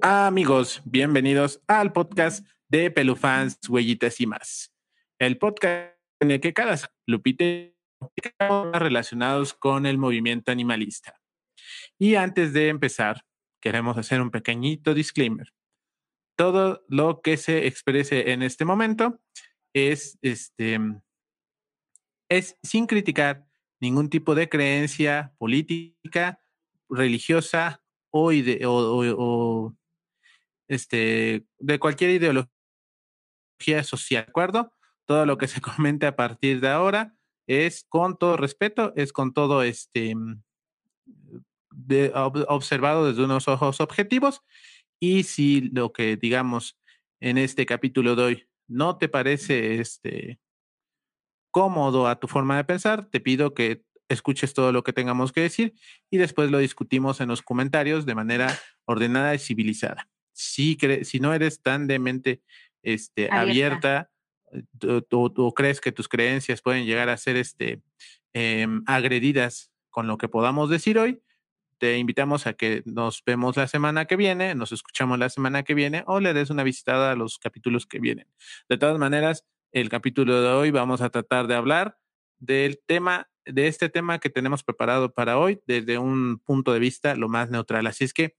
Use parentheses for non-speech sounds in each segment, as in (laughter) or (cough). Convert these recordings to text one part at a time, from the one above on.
Amigos, bienvenidos al podcast de Pelufans, Huellitas y más. El podcast en el que cada Lupite relacionados con el movimiento animalista. Y antes de empezar, queremos hacer un pequeñito disclaimer. Todo lo que se exprese en este momento es este es sin criticar ningún tipo de creencia política, religiosa o, o, este, de cualquier ideología social, ¿de acuerdo? Todo lo que se (laughs) comente a partir de ahora es con todo respeto, es con todo este de, observado desde unos ojos objetivos y si lo que digamos en este capítulo de hoy no te parece este cómodo a tu forma de pensar, te pido que escuches todo lo que tengamos que decir y después lo discutimos en los comentarios de manera ordenada y civilizada. Si, si no eres tan de mente este, abierta, o, crees que tus creencias pueden llegar a ser este, em, agredidas con lo que podamos decir hoy, te invitamos a que nos vemos la semana que viene, nos escuchamos la semana que viene o le des una visitada a los capítulos que vienen. De todas maneras, el capítulo de hoy vamos a tratar de hablar del tema, de este tema que tenemos preparado para hoy desde un punto de vista lo más neutral. Así es que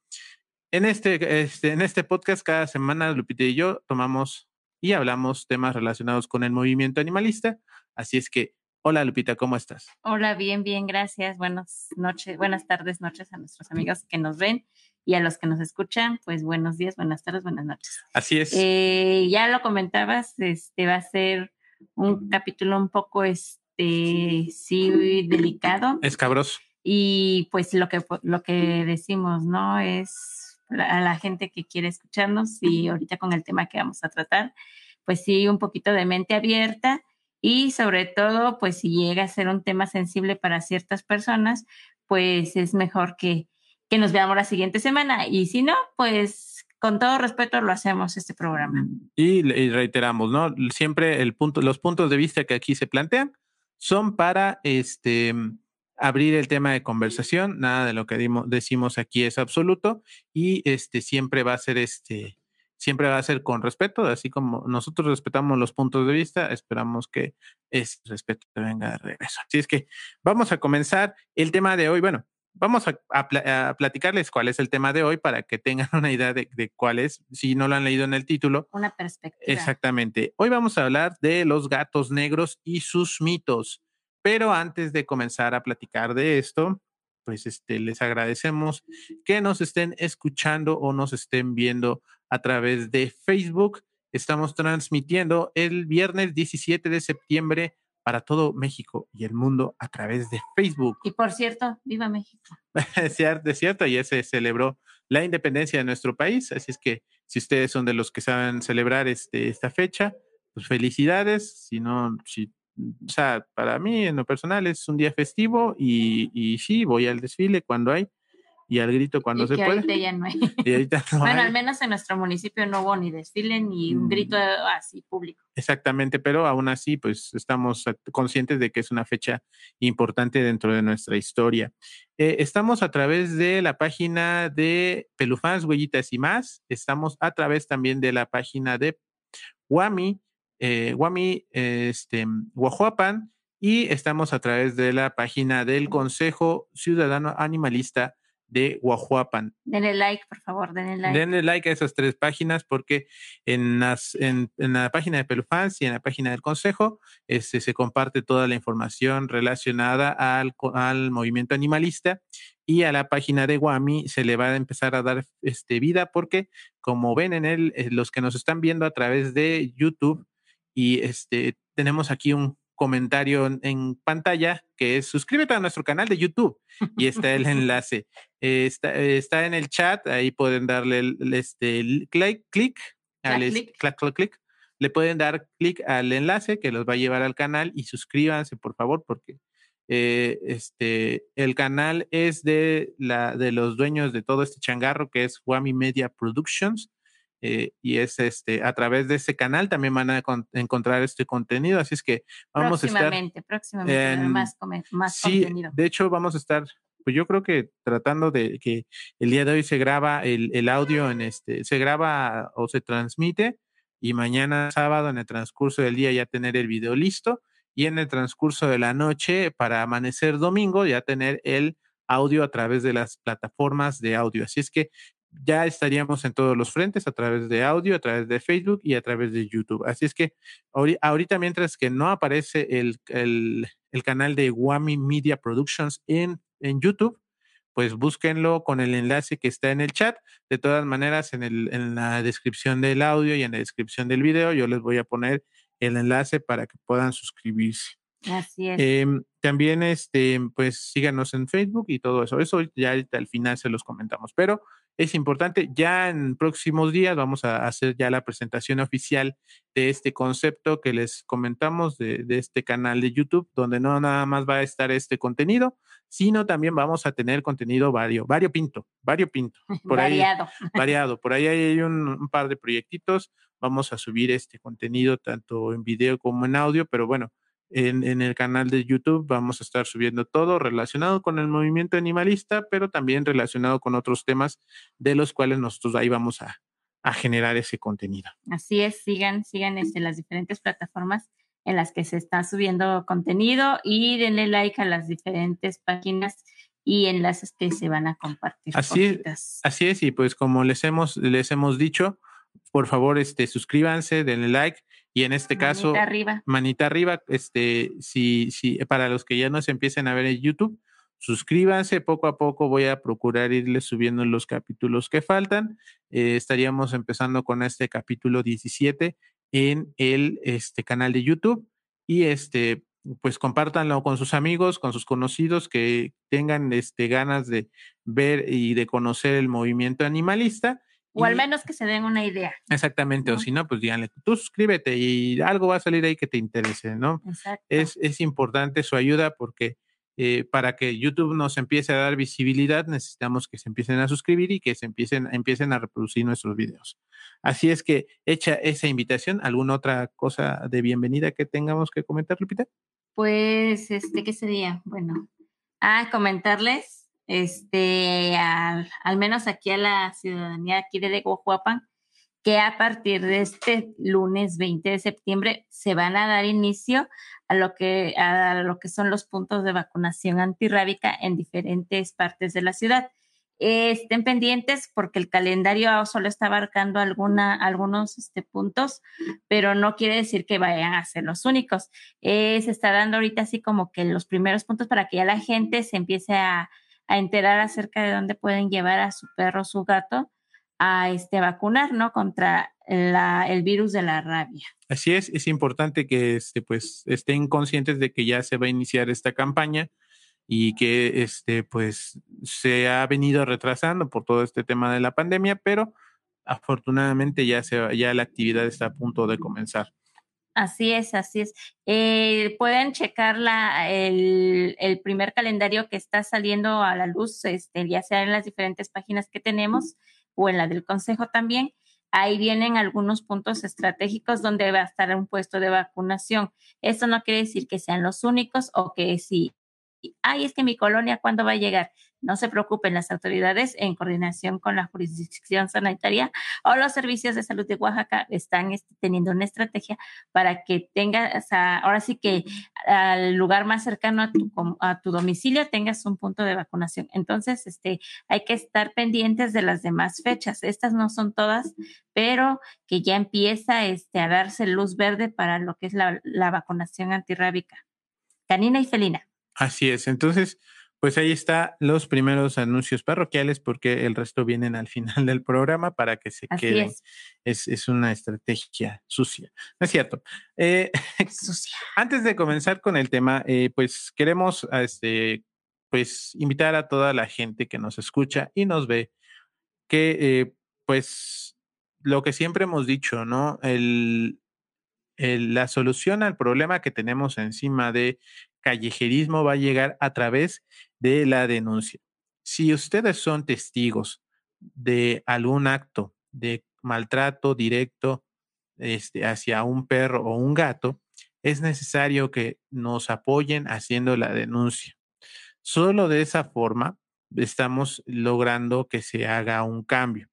en este, este, en este podcast cada semana Lupita y yo tomamos y hablamos temas relacionados con el movimiento animalista. Así es que, hola Lupita, ¿cómo estás? Hola, bien, bien, gracias. Buenas noches, buenas tardes, noches a nuestros amigos que nos ven y a los que nos escuchan, pues buenos días, buenas tardes, buenas noches. Así es. Eh, ya lo comentabas, este va a ser un capítulo un poco, este, sí, delicado. Escabroso. Y pues lo que, lo que decimos, ¿no? Es a la gente que quiere escucharnos y ahorita con el tema que vamos a tratar, pues sí, un poquito de mente abierta y sobre todo, pues si llega a ser un tema sensible para ciertas personas, pues es mejor que, que nos veamos la siguiente semana y si no, pues con todo respeto lo hacemos este programa. Y, y reiteramos, ¿no? Siempre el punto, los puntos de vista que aquí se plantean son para este abrir el tema de conversación, nada de lo que decimos aquí es absoluto y este siempre va a ser este siempre va a ser con respeto, así como nosotros respetamos los puntos de vista, esperamos que ese respeto venga de regreso. Así es que vamos a comenzar el tema de hoy. Bueno, vamos a, platicarles cuál es el tema de hoy para que tengan (laughs) una idea de, de, cuál es, si no lo han leído en el título. Una perspectiva. Exactamente. Hoy vamos a hablar de los gatos negros y sus mitos. Pero antes de comenzar a platicar de esto, pues este, les agradecemos que nos estén escuchando o nos estén viendo a través de Facebook. Estamos transmitiendo el viernes 17 de septiembre para todo México y el mundo a través de Facebook. Y por cierto, viva México. (laughs) es cierto, es cierto, ya se celebró la independencia de nuestro país, así es que si ustedes son de los que saben celebrar este, esta fecha, pues felicidades, si no, si o sea, para mí en lo personal es un día festivo y, y sí, voy al desfile cuando hay y al grito cuando se puede. Ya no hay. (laughs) bueno, al menos en nuestro municipio no hubo ni desfile ni un grito mm. así público. Exactamente, pero aún así, pues estamos conscientes de que es una fecha importante dentro de nuestra historia. Eh, estamos a través de la página de Pelufans, Huellitas y más. Estamos a través también de la página de Wami eh, Guami, este, Guajuapan, y estamos a través de la página del Consejo Ciudadano Animalista de Guajuapan. Denle like, por favor, denle like. Denle like a esas tres páginas porque en, las, en, la página de Pelufans y en la página del Consejo este, se comparte toda la información relacionada al, al movimiento animalista y a la página de Guami se le va a empezar a dar este, vida porque como ven en él, eh, los que nos están viendo a través de YouTube, y este, tenemos aquí un comentario en, pantalla que es suscríbete a nuestro canal de YouTube y está el (laughs) enlace. está, está, en el chat, ahí pueden darle el, este, clic, clic, clic. clic, clic, Le pueden dar clic al enlace que los va a llevar al canal y suscríbanse, por favor, porque eh, este, el canal es de, la, de los dueños de todo este changarro que es Wami Media Productions. Eh, y es este a través de ese canal también van a encontrar este contenido así es que vamos a estar próximamente próximamente más, más sí, de hecho vamos a estar pues yo creo que tratando de que el día de hoy se graba el, el audio en este, se graba o se transmite y mañana sábado en el transcurso del día ya tener el video listo y en el transcurso de la noche para amanecer domingo ya tener el audio a través de las plataformas de audio. Así es que ya estaríamos en todos los frentes a través de audio, a través de Facebook y a través de YouTube. Así es que ahorita mientras que no aparece el, el, el canal de Wami Media Productions en, en YouTube, pues búsquenlo con el enlace que está en el chat. De todas maneras, en, el, en la descripción del audio y en la descripción del video, yo les voy a poner el enlace para que puedan suscribirse. Así es. Em, también, este, pues síganos en Facebook y todo eso. Eso ya al final se los comentamos. Pero es importante. Ya en próximos días vamos a hacer ya la presentación oficial de este concepto que les comentamos de, este canal de YouTube, donde no nada más va a estar este contenido, sino también vamos a tener contenido vario, pinto, vario pinto. (laughs) Por variado. Ahí, variado. Por ahí hay un, un par de proyectitos. Vamos a subir este contenido tanto en video como en audio, pero bueno, en, el canal de YouTube vamos a estar subiendo todo relacionado con el movimiento animalista, pero también relacionado con otros temas de los cuales nosotros ahí vamos a, generar ese contenido. Así es, sigan, sigan este, las diferentes plataformas en las que se está subiendo contenido y denle like a las diferentes páginas y enlaces que se van a compartir. Así es, así es, y pues como les hemos, les hemos dicho, por favor, este, suscríbanse, denle like y en este caso, manita arriba. Manita arriba, este, si, si, para los que ya no se empiecen a ver en YouTube, suscríbanse, poco a poco voy a procurar irles subiendo los capítulos que faltan. Eh, estaríamos empezando con este capítulo 17 en el este, canal de YouTube y este, pues compártanlo con sus amigos, con sus conocidos que tengan este, ganas de ver y de conocer el movimiento animalista o al menos que se den una idea. Exactamente, o si no, pues díganle, tú suscríbete y algo va a salir ahí que te interese, ¿no? Exacto. Es, es importante su ayuda porque eh, para que YouTube nos empiece a dar visibilidad, necesitamos que se empiecen a suscribir y que se empiecen, empiecen a reproducir nuestros videos. Así es que, hecha esa invitación, ¿alguna otra cosa de bienvenida que tengamos que comentar, Lupita? Pues, este, ¿qué sería? Bueno, a ah, comentarles este, al, al, menos aquí a la ciudadanía aquí de Guajuapan, que a partir de este lunes 20 de septiembre se van a dar inicio a lo que, a lo que son los puntos de vacunación antirrábica en diferentes partes de la ciudad. estén pendientes porque el calendario solo está abarcando alguna, algunos este, puntos, pero no quiere decir que vayan a ser los únicos. Eh, se está dando ahorita así como que los primeros puntos para que ya la gente se empiece a, a enterar acerca de dónde pueden llevar a su perro o su gato a este, vacunar, ¿no? Contra el virus de la rabia. Así es, es importante que este, pues, estén conscientes de que ya se va a iniciar esta campaña y que este, pues, se ha venido retrasando por todo este tema de la pandemia, pero afortunadamente ya, se, ya la actividad está a punto de comenzar. Así es, así es. Eh, pueden checar la, el, el, primer calendario que está saliendo a la luz, este, ya sea en las diferentes páginas que tenemos o en la del Consejo también. Ahí vienen algunos puntos estratégicos donde va a estar un puesto de vacunación. Esto no quiere decir que sean los únicos o que si ay, es que mi colonia, ¿cuándo va a llegar? No se preocupen, las autoridades en coordinación con la jurisdicción sanitaria o los servicios de salud de Oaxaca están este, teniendo una estrategia para que tengas, ahora sí que al lugar más cercano a tu, a tu domicilio tengas un punto de vacunación. Entonces, este, hay que estar pendientes de las demás fechas. Estas no son todas, pero que ya empieza este, a darse luz verde para lo que es la, la vacunación antirrábica canina y felina. Así es. Entonces, pues ahí está los primeros anuncios parroquiales porque el resto vienen al final del programa para que se queden. Es. Es, una estrategia sucia. No es cierto. Eh, (laughs) sucia. Antes de comenzar con el tema, eh, pues queremos este, pues invitar a toda la gente que nos escucha y nos ve que eh, pues lo que siempre hemos dicho, ¿no? El, el, la solución al problema que tenemos encima de callejerismo va a llegar a través de la denuncia. Si ustedes son testigos de algún acto de maltrato directo este, hacia un perro o un gato, es necesario que nos apoyen haciendo la denuncia. Solo de esa forma estamos logrando que se haga un cambio.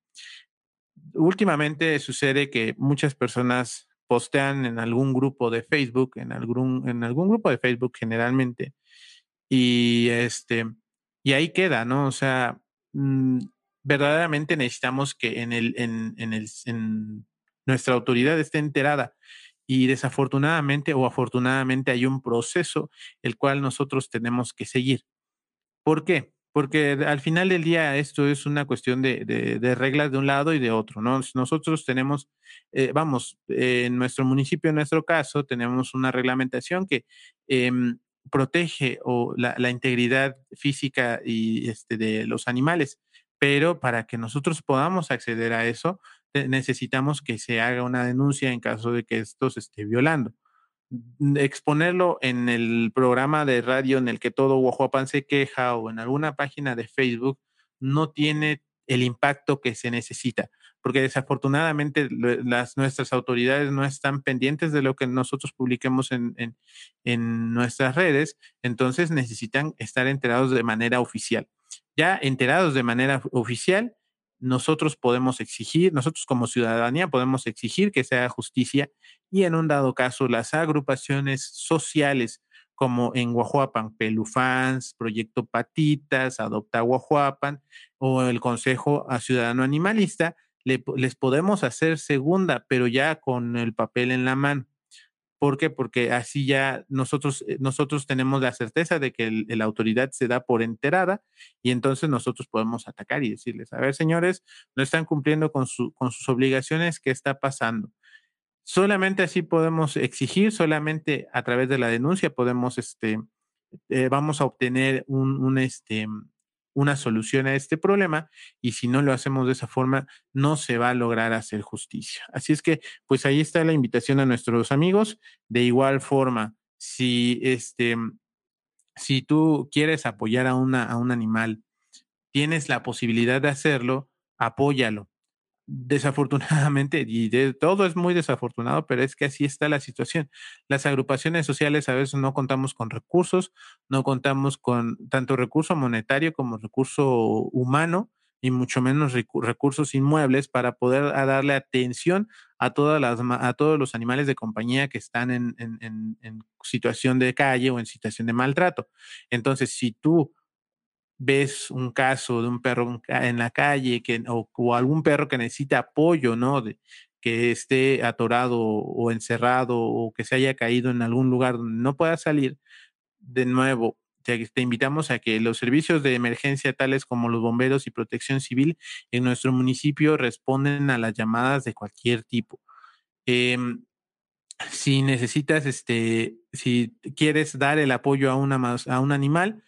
Últimamente sucede que muchas personas postean en algún grupo de Facebook, en algún, en algún grupo de Facebook generalmente, y este, y ahí queda, ¿no? O sea, mm, verdaderamente necesitamos que en el, en, en el, en nuestra autoridad esté enterada. Y desafortunadamente o afortunadamente hay un proceso el cual nosotros tenemos que seguir. ¿Por qué? Porque al final del día esto es una cuestión de, de, reglas de un lado y de otro, ¿no? Nosotros tenemos, eh, vamos, en nuestro municipio, en nuestro caso, tenemos una reglamentación que eh, protege o la, integridad física y este, de los animales, pero para que nosotros podamos acceder a eso, necesitamos que se haga una denuncia en caso de que esto se esté violando. Mm, exponerlo en el programa de radio en el que todo Guajuapan se queja o en alguna página de Facebook no tiene el impacto que se necesita, porque desafortunadamente las, nuestras autoridades no están pendientes de lo que nosotros publiquemos en, en, nuestras redes, entonces necesitan estar enterados de manera oficial. Ya enterados de manera oficial, nosotros podemos exigir, nosotros como ciudadanía podemos exigir que se haga justicia y en un dado caso las agrupaciones sociales como en Guajuapan, Pelufans, Proyecto Patitas, Adopta Guajuapan o el Consejo Ciudadano Animalista, les podemos hacer segunda, pero ya con el papel en la mano. ¿Por qué? Porque así ya nosotros, eh, nosotros tenemos la certeza de que la autoridad se da por enterada y entonces nosotros podemos atacar y decirles, a ver, señores, no están cumpliendo con, su, con sus obligaciones, ¿qué está pasando? Solamente así podemos exigir, solamente a través de la denuncia podemos, este, eh, vamos a obtener un, un, este, una solución a este problema y si no lo hacemos de esa forma, no se va a lograr hacer justicia. Así es que, pues ahí está la invitación a nuestros amigos. De igual forma, si este, si tú quieres apoyar a, una, a un animal, tienes la posibilidad de hacerlo, apóyalo desafortunadamente, y de, todo es muy desafortunado, pero es que así está la situación. Las agrupaciones sociales a veces no contamos con recursos, no contamos con tanto recurso monetario como recurso humano y mucho menos recursos inmuebles para poder darle atención a, todas las, a todos los animales de compañía que están en, en, en situación de calle o en situación de maltrato. Entonces, si tú ves un caso de un perro en la calle que, o, algún perro que necesita apoyo, ¿no? De, que esté atorado o encerrado o que se haya caído en algún lugar donde no pueda salir, de nuevo, te, invitamos a que los servicios de emergencia tales como los bomberos y protección civil en nuestro municipio responden a las llamadas de cualquier tipo. Eh, si necesitas, este, si quieres dar el apoyo a, una, a un animal,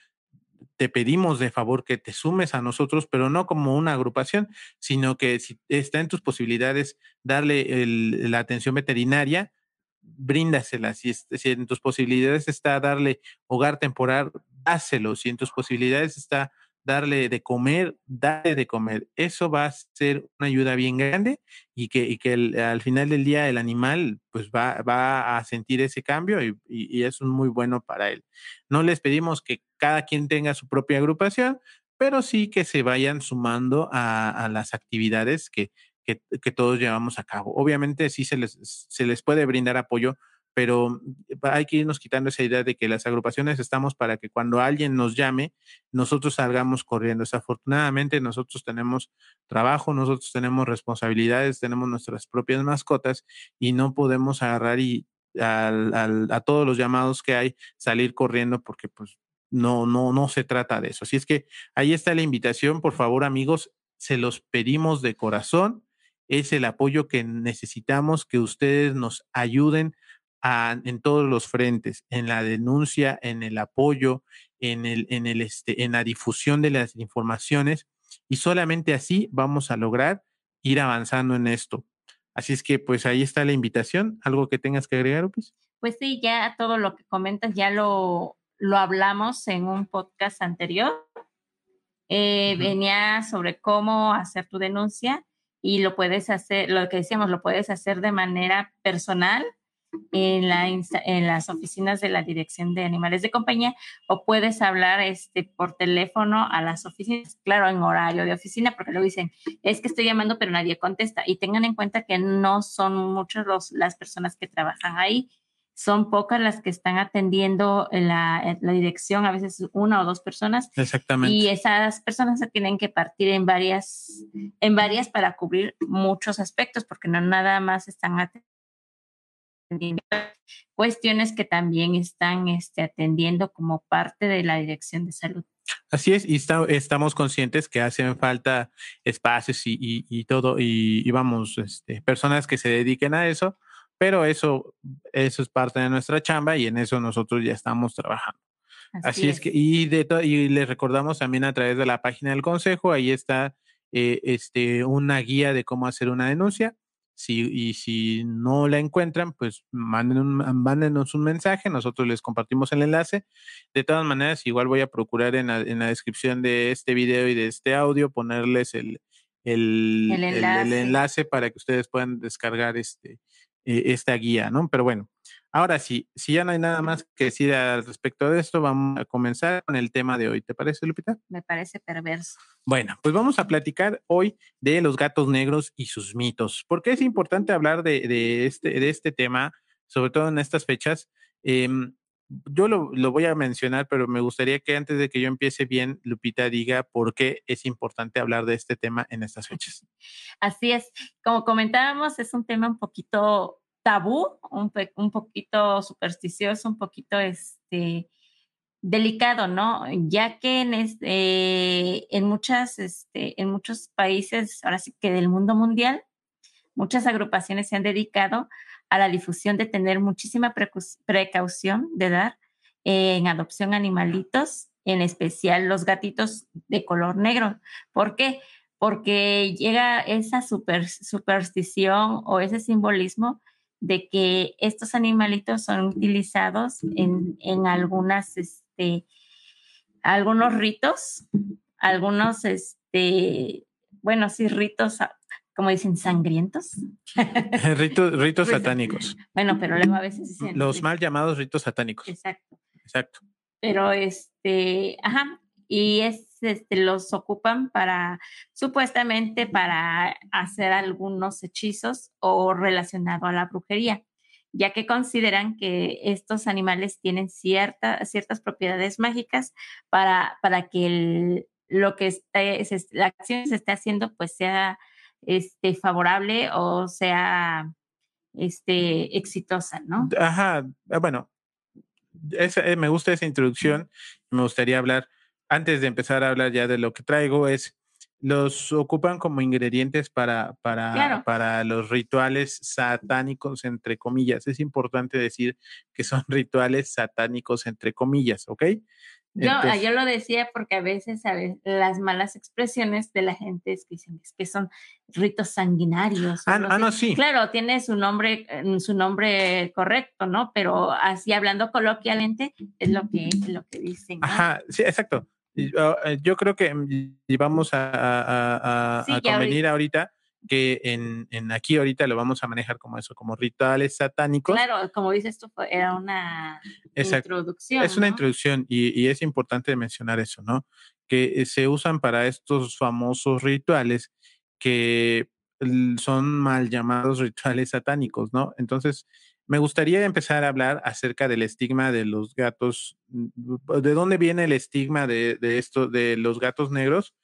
te pedimos de favor que te sumes a nosotros, pero no como una agrupación, sino que si está en tus posibilidades darle la atención veterinaria, bríndasela. Si, si, en tus posibilidades está darle hogar temporal, dáselo. Si en tus posibilidades está darle de comer, darle de comer. Eso va a ser una ayuda bien grande y que, al final del día el animal pues va, va a sentir ese cambio y, es muy bueno para él. No les pedimos que cada quien tenga su propia agrupación, pero sí que se vayan sumando a, las actividades que, que, que, todos llevamos a cabo. Obviamente sí se les, se les puede brindar apoyo pero hay que irnos quitando esa idea de que las agrupaciones estamos para que cuando alguien nos llame, nosotros salgamos corriendo. Desafortunadamente, nosotros tenemos trabajo, nosotros tenemos responsabilidades, tenemos nuestras propias mascotas y no podemos agarrar y al, a todos los llamados que hay salir corriendo porque pues no, no, no se trata de eso. Así es que ahí está la invitación, por favor amigos, se los pedimos de corazón. Es el apoyo que necesitamos, que ustedes nos ayuden a, en todos los frentes, en la denuncia, en el apoyo, en, el, en, el, este, en la difusión de las informaciones y solamente así vamos a lograr ir avanzando en esto. Así es que pues ahí está la invitación. ¿Algo que tengas que agregar, Upis? Pues sí, ya todo lo que comentas ya lo, lo hablamos en un podcast anterior. Eh, uh -huh. Venía sobre cómo hacer tu denuncia y lo puedes hacer, lo que decíamos, lo puedes hacer de manera personal en, la, en las oficinas de la Dirección de Animales de Compañía o puedes hablar este, por teléfono a las oficinas, claro, en horario de oficina, porque luego dicen, es que estoy llamando pero nadie contesta. Y tengan en cuenta que no son muchas las personas que trabajan ahí son pocas las que están atendiendo la, la, dirección, a veces una o dos personas. Exactamente. Y esas personas se tienen que partir en varias, en varias para cubrir muchos aspectos, porque no nada más están atendiendo cuestiones que también están este, atendiendo como parte de la dirección de salud. Así es, y estamos conscientes que hacen falta espacios y, y, todo, y, vamos, este, personas que se dediquen a eso, pero eso, eso es parte de nuestra chamba y en eso nosotros ya estamos trabajando. Así, es. que, y, de y les recordamos también a través de la página del consejo, ahí está eh, este, una guía de cómo hacer una denuncia. Si, y si no la encuentran, pues manden un, mándenos un mensaje, nosotros les compartimos el enlace. De todas maneras, igual voy a procurar en la, en la descripción de este video y de este audio ponerles el, el, el, enlace. el, enlace. para que ustedes puedan descargar este, eh, esta guía, ¿no? Pero bueno, ahora sí, si ya no hay nada más que decir al respecto de esto, vamos a comenzar con el tema de hoy. ¿Te parece, Lupita? Me parece perverso. Bueno, pues vamos a platicar hoy de los gatos negros y sus mitos. ¿Por qué es importante hablar de, este, de este tema, sobre todo en estas fechas? Em, yo lo, lo, voy a mencionar, pero me gustaría que antes de que yo empiece bien, Lupita diga por qué es importante hablar de este tema en estas (laughs) fechas. Así es, como comentábamos, es un tema un poquito tabú, un, un poquito supersticioso, un poquito este, delicado, ¿no? Ya que en, este, en, muchas, este, en muchos países, ahora sí que del mundo mundial, muchas agrupaciones se han dedicado a la difusión de tener muchísima precaución de dar en adopción animalitos, en especial los gatitos de color negro. ¿Por qué? Porque llega esa super, superstición o ese simbolismo de que estos animalitos son utilizados en, en algunas, este, algunos ritos, algunos, este, bueno, sí, ritos, como dicen, sangrientos. (laughs) ritos, ritos satánicos. Bueno, pero luego a veces dicen... Los mal llamados ritos satánicos. Exacto. Exacto. Pero este, ajá, y es, este, los ocupan para, supuestamente, para hacer algunos hechizos o relacionado a la brujería, ya que consideran que estos animales tienen cierta, ciertas propiedades mágicas para, para que lo que la acción se esté haciendo pues sea este, favorable o sea este, exitosa, ¿no? Ajá, ah, bueno, eh, me gusta esa introducción, me gustaría hablar antes de empezar a hablar ya de lo que traigo, es los ocupan como ingredientes para, para, para los rituales satánicos, entre comillas. Es importante decir que son (laughs) rituales satánicos, entre comillas, ¿ok? Yo, yo lo decía porque a veces, las malas expresiones de la gente es que dicen que son ritos sanguinarios. Ah, ah no, sí. Claro, tiene su nombre, mm, su nombre correcto, ¿no? Pero así hablando coloquialmente es lo que, lo que dicen. Ajá, sí, exacto. Ah, eh, yo creo que mm, vamos a, convenir ahorita que en, en, aquí ahorita lo vamos a manejar como eso, como rituales satánicos. Claro, como dices tú, era una introducción. Es una introducción y, y, es importante mencionar eso, ¿no? Que eh, se usan para estos famosos rituales que son mal llamados rituales satánicos, ¿no? Entonces, me gustaría empezar a hablar acerca del estigma de los gatos. Mm, ¿De dónde viene el estigma de, esto, de los gatos negros?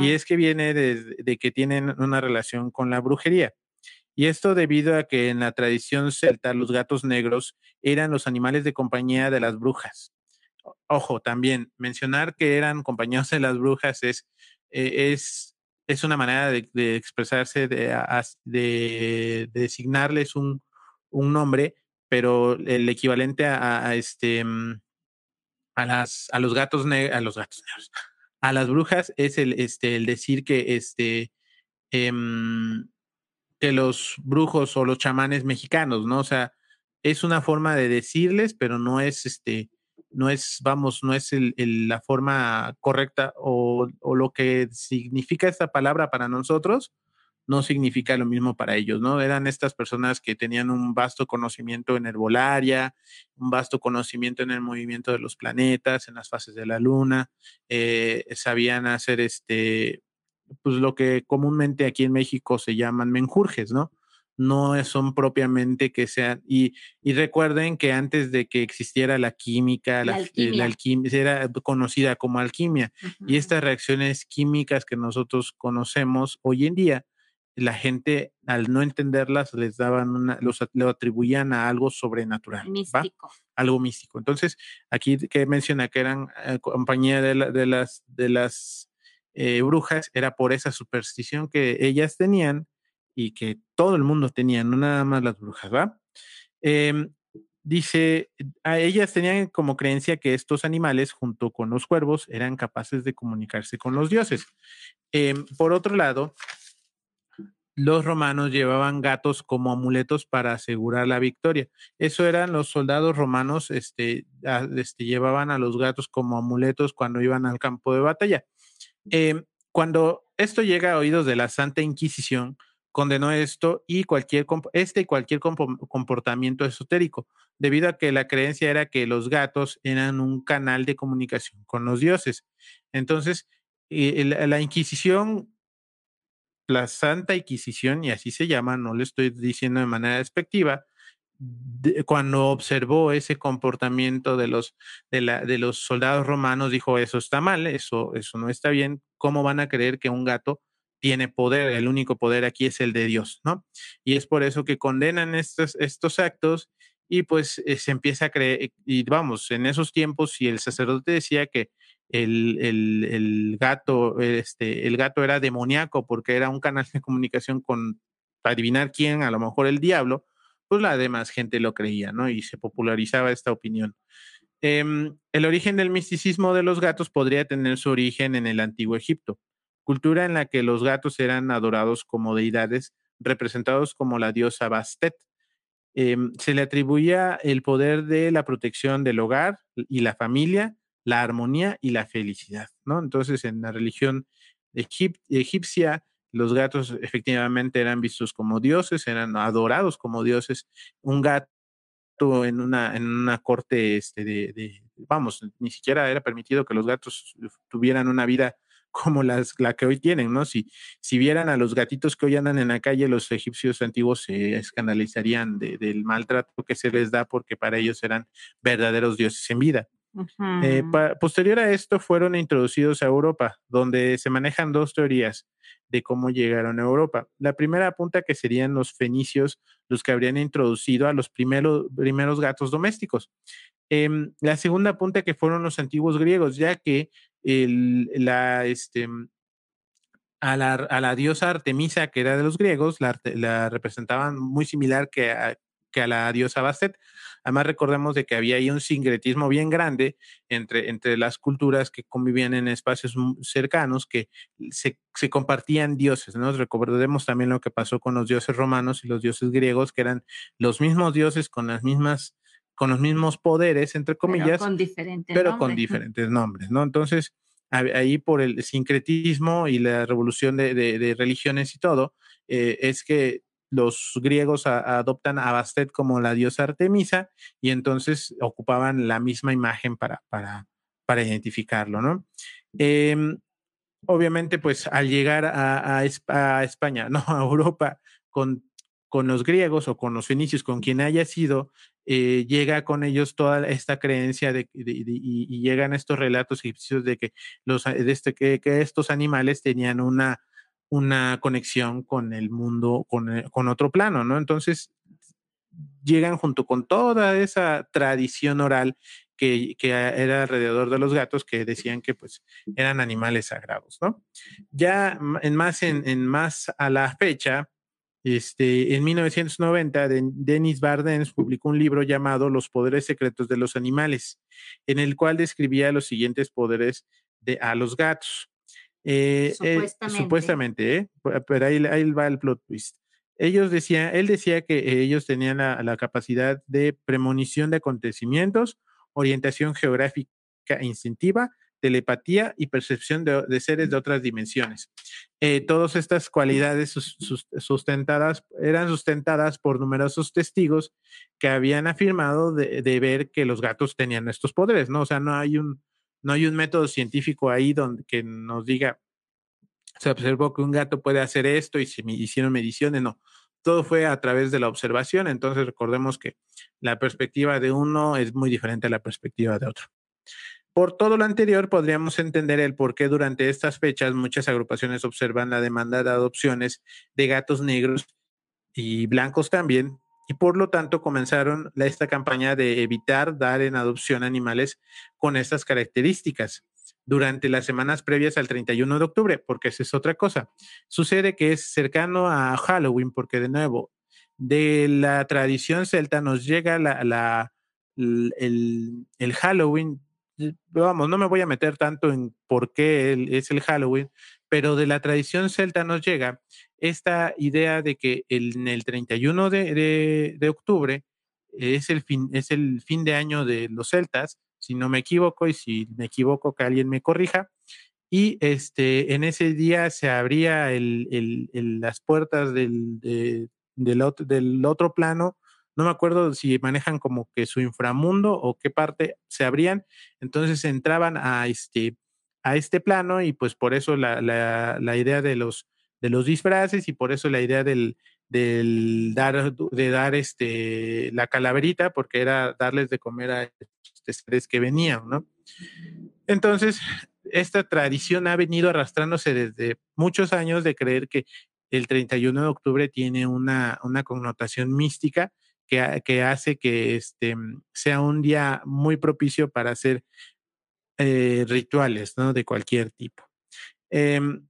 Y es que viene de, que tienen una relación con la brujería. Y esto debido a que en la tradición celta los gatos negros eran los animales de compañía de las brujas. Ojo, también mencionar que eran compañeros de las brujas es, eh, es, es una manera de, expresarse, de, de, designarles un, un nombre, pero el equivalente a, este mm, a las a los gatos a los gatos negros, a las brujas es el este el decir que este em, que los brujos o los chamanes mexicanos, ¿no? O sea, es una forma de decirles, pero no es este no es, vamos, no es el, la forma correcta o, lo que significa esta palabra para nosotros, no significa lo mismo para ellos, ¿no? Eran estas personas que tenían un vasto conocimiento en herbolaria, un vasto conocimiento en el movimiento de los planetas, en las fases de la luna, eh, sabían hacer este, pues lo que comúnmente aquí en México se llaman menjurjes, ¿no? no son propiamente que sean, y, y, recuerden que antes de que existiera la química, la, la alquimia, era conocida como alquimia, y estas reacciones químicas que nosotros conocemos hoy en día, la gente al no entenderlas les daban una, los lo atribuían a algo sobrenatural, místico. algo místico. Entonces, aquí que menciona que eran eh, compañía de, de, las de las eh, brujas, era por esa superstición que ellas tenían y que todo el mundo tenía, no nada más las brujas, ¿va? Em, dice, a ellas tenían como creencia que estos animales, junto con los cuervos, eran capaces de comunicarse con los dioses. Em, por otro lado, los romanos llevaban gatos como amuletos para asegurar la victoria. Eso eran los soldados romanos, este, este llevaban a los gatos como amuletos cuando iban al campo de batalla. Em, cuando esto llega a oídos de la Santa Inquisición, condenó esto y cualquier este y cualquier comportamiento esotérico, debido a que la creencia era que los gatos eran un canal de comunicación con los dioses. Entonces, eh, la Inquisición, la Santa Inquisición, y así se llama, no le estoy diciendo de manera despectiva, cuando observó ese comportamiento de los, de, la, de los soldados romanos, dijo, eso está mal, eso, eso no está bien, ¿cómo van a creer que un gato tiene poder, el único poder aquí es el de Dios, ¿no? Y es por eso que condenan estos, estos actos y pues eh, se empieza a creer, y vamos, en esos tiempos, si el sacerdote decía que el, el, gato, este, el gato era demoníaco porque era un canal de comunicación con adivinar quién, a lo mejor el diablo, pues la demás gente lo creía, ¿no? Y se popularizaba esta opinión. Em, el origen del misticismo de los gatos podría tener su origen en el antiguo Egipto cultura en la que los gatos eran adorados como deidades, representados como la diosa Bastet. Em, se le atribuía el poder de la protección del hogar y la familia, la armonía y la felicidad, ¿no? Entonces, en la religión egipcia, los gatos efectivamente eran vistos como dioses, eran adorados como dioses. Un gato en una, en una corte este, de, vamos, ni siquiera era permitido que los gatos tuvieran una vida como las, la que hoy tienen, ¿no? Si, si vieran a los gatitos que hoy andan en la calle, los egipcios antiguos se escandalizarían del maltrato que se les da porque para ellos eran verdaderos dioses en vida. Eh, posterior a esto fueron introducidos a Europa, donde se manejan dos teorías de cómo llegaron a Europa. La primera apunta que serían los fenicios los que habrían introducido a los primeros, primeros gatos domésticos. Em, la segunda apunta que fueron los antiguos griegos, ya que este, a, la, a la diosa Artemisa, que era de los griegos, la, la representaban muy similar que a, que a la diosa Bastet. Además, recordemos de que había ahí un sincretismo bien grande entre, entre las culturas que convivían en espacios cercanos, que se, se, compartían dioses, ¿no? Recordemos también lo que pasó con los dioses romanos y los dioses griegos, que eran los mismos dioses con las mismas con los mismos poderes, entre comillas, pero con diferentes, pero nombres. Con diferentes nombres, ¿no? Entonces, ahí por el sincretismo y la revolución de, de, de religiones y todo, eh, es que los griegos a, adoptan a Bastet como la diosa Artemisa y entonces ocupaban la misma imagen para, para, para identificarlo, ¿no? Eh, obviamente, pues al llegar a, a, a España, (laughs) no, a Europa, con con los griegos o con los fenicios, con quien haya sido, eh, llega con ellos toda esta creencia de, y, llegan estos relatos egipcios de que, los, de este, que, estos animales tenían una, una conexión con el mundo, con, eh, con otro plano, ¿no? Entonces, llegan junto con toda esa tradición oral que, que, era alrededor de los gatos que decían que pues eran animales sagrados, ¿no? Ya en más, en más a la fecha, este, en 1990, Denis Bardens publicó un libro llamado Los poderes secretos de los animales, en el cual describía los siguientes poderes de a los gatos. Eh, supuestamente. Eh, supuestamente, ¿eh? pero ahí, ahí, va el plot twist. Ellos decían, él decía que ellos tenían la, la capacidad de premonición de acontecimientos, orientación geográfica instintiva, telepatía y percepción de, seres de otras dimensiones. Eh, todas estas cualidades sustentadas eran sustentadas por numerosos testigos que habían afirmado de, ver que los gatos tenían estos poderes, ¿no? O sea, no hay un, no hay un método científico ahí donde que nos diga, se observó que un gato puede hacer esto y se hicieron mediciones, no todo fue a través de la observación, entonces recordemos que la perspectiva de uno es muy diferente a la perspectiva de otro. Por todo lo anterior, podríamos entender el por qué durante estas fechas muchas agrupaciones observan la demanda de adopciones de gatos negros y blancos también, y por lo tanto comenzaron esta campaña de evitar dar en adopción animales con estas características durante las semanas previas al 31 de octubre, porque esa es otra cosa. Sucede que es cercano a Halloween, porque de nuevo, de la tradición celta nos llega la, el, Halloween. Vamos, no me voy a meter tanto en por qué es el Halloween, pero de la tradición celta nos llega esta idea de que en el 31 de, de octubre es el, fin, es el fin de año de los celtas si no me equivoco, y si me equivoco, que alguien me corrija. Y este, en ese día se abría el, las puertas del, del otro plano. No me acuerdo si manejan como que su inframundo o qué parte se abrían. Entonces entraban a este, a este plano y pues por eso la, la, la idea de los, de los disfraces y por eso la idea del, del dar, de dar este, la calaverita, porque era darles de comer a seres que venían, ¿no? Entonces, esta tradición ha venido arrastrándose desde muchos años de creer que el 31 de octubre tiene una, una connotación mística que, que, hace que este, sea un día muy propicio para hacer eh, rituales, ¿no? De cualquier tipo. Em,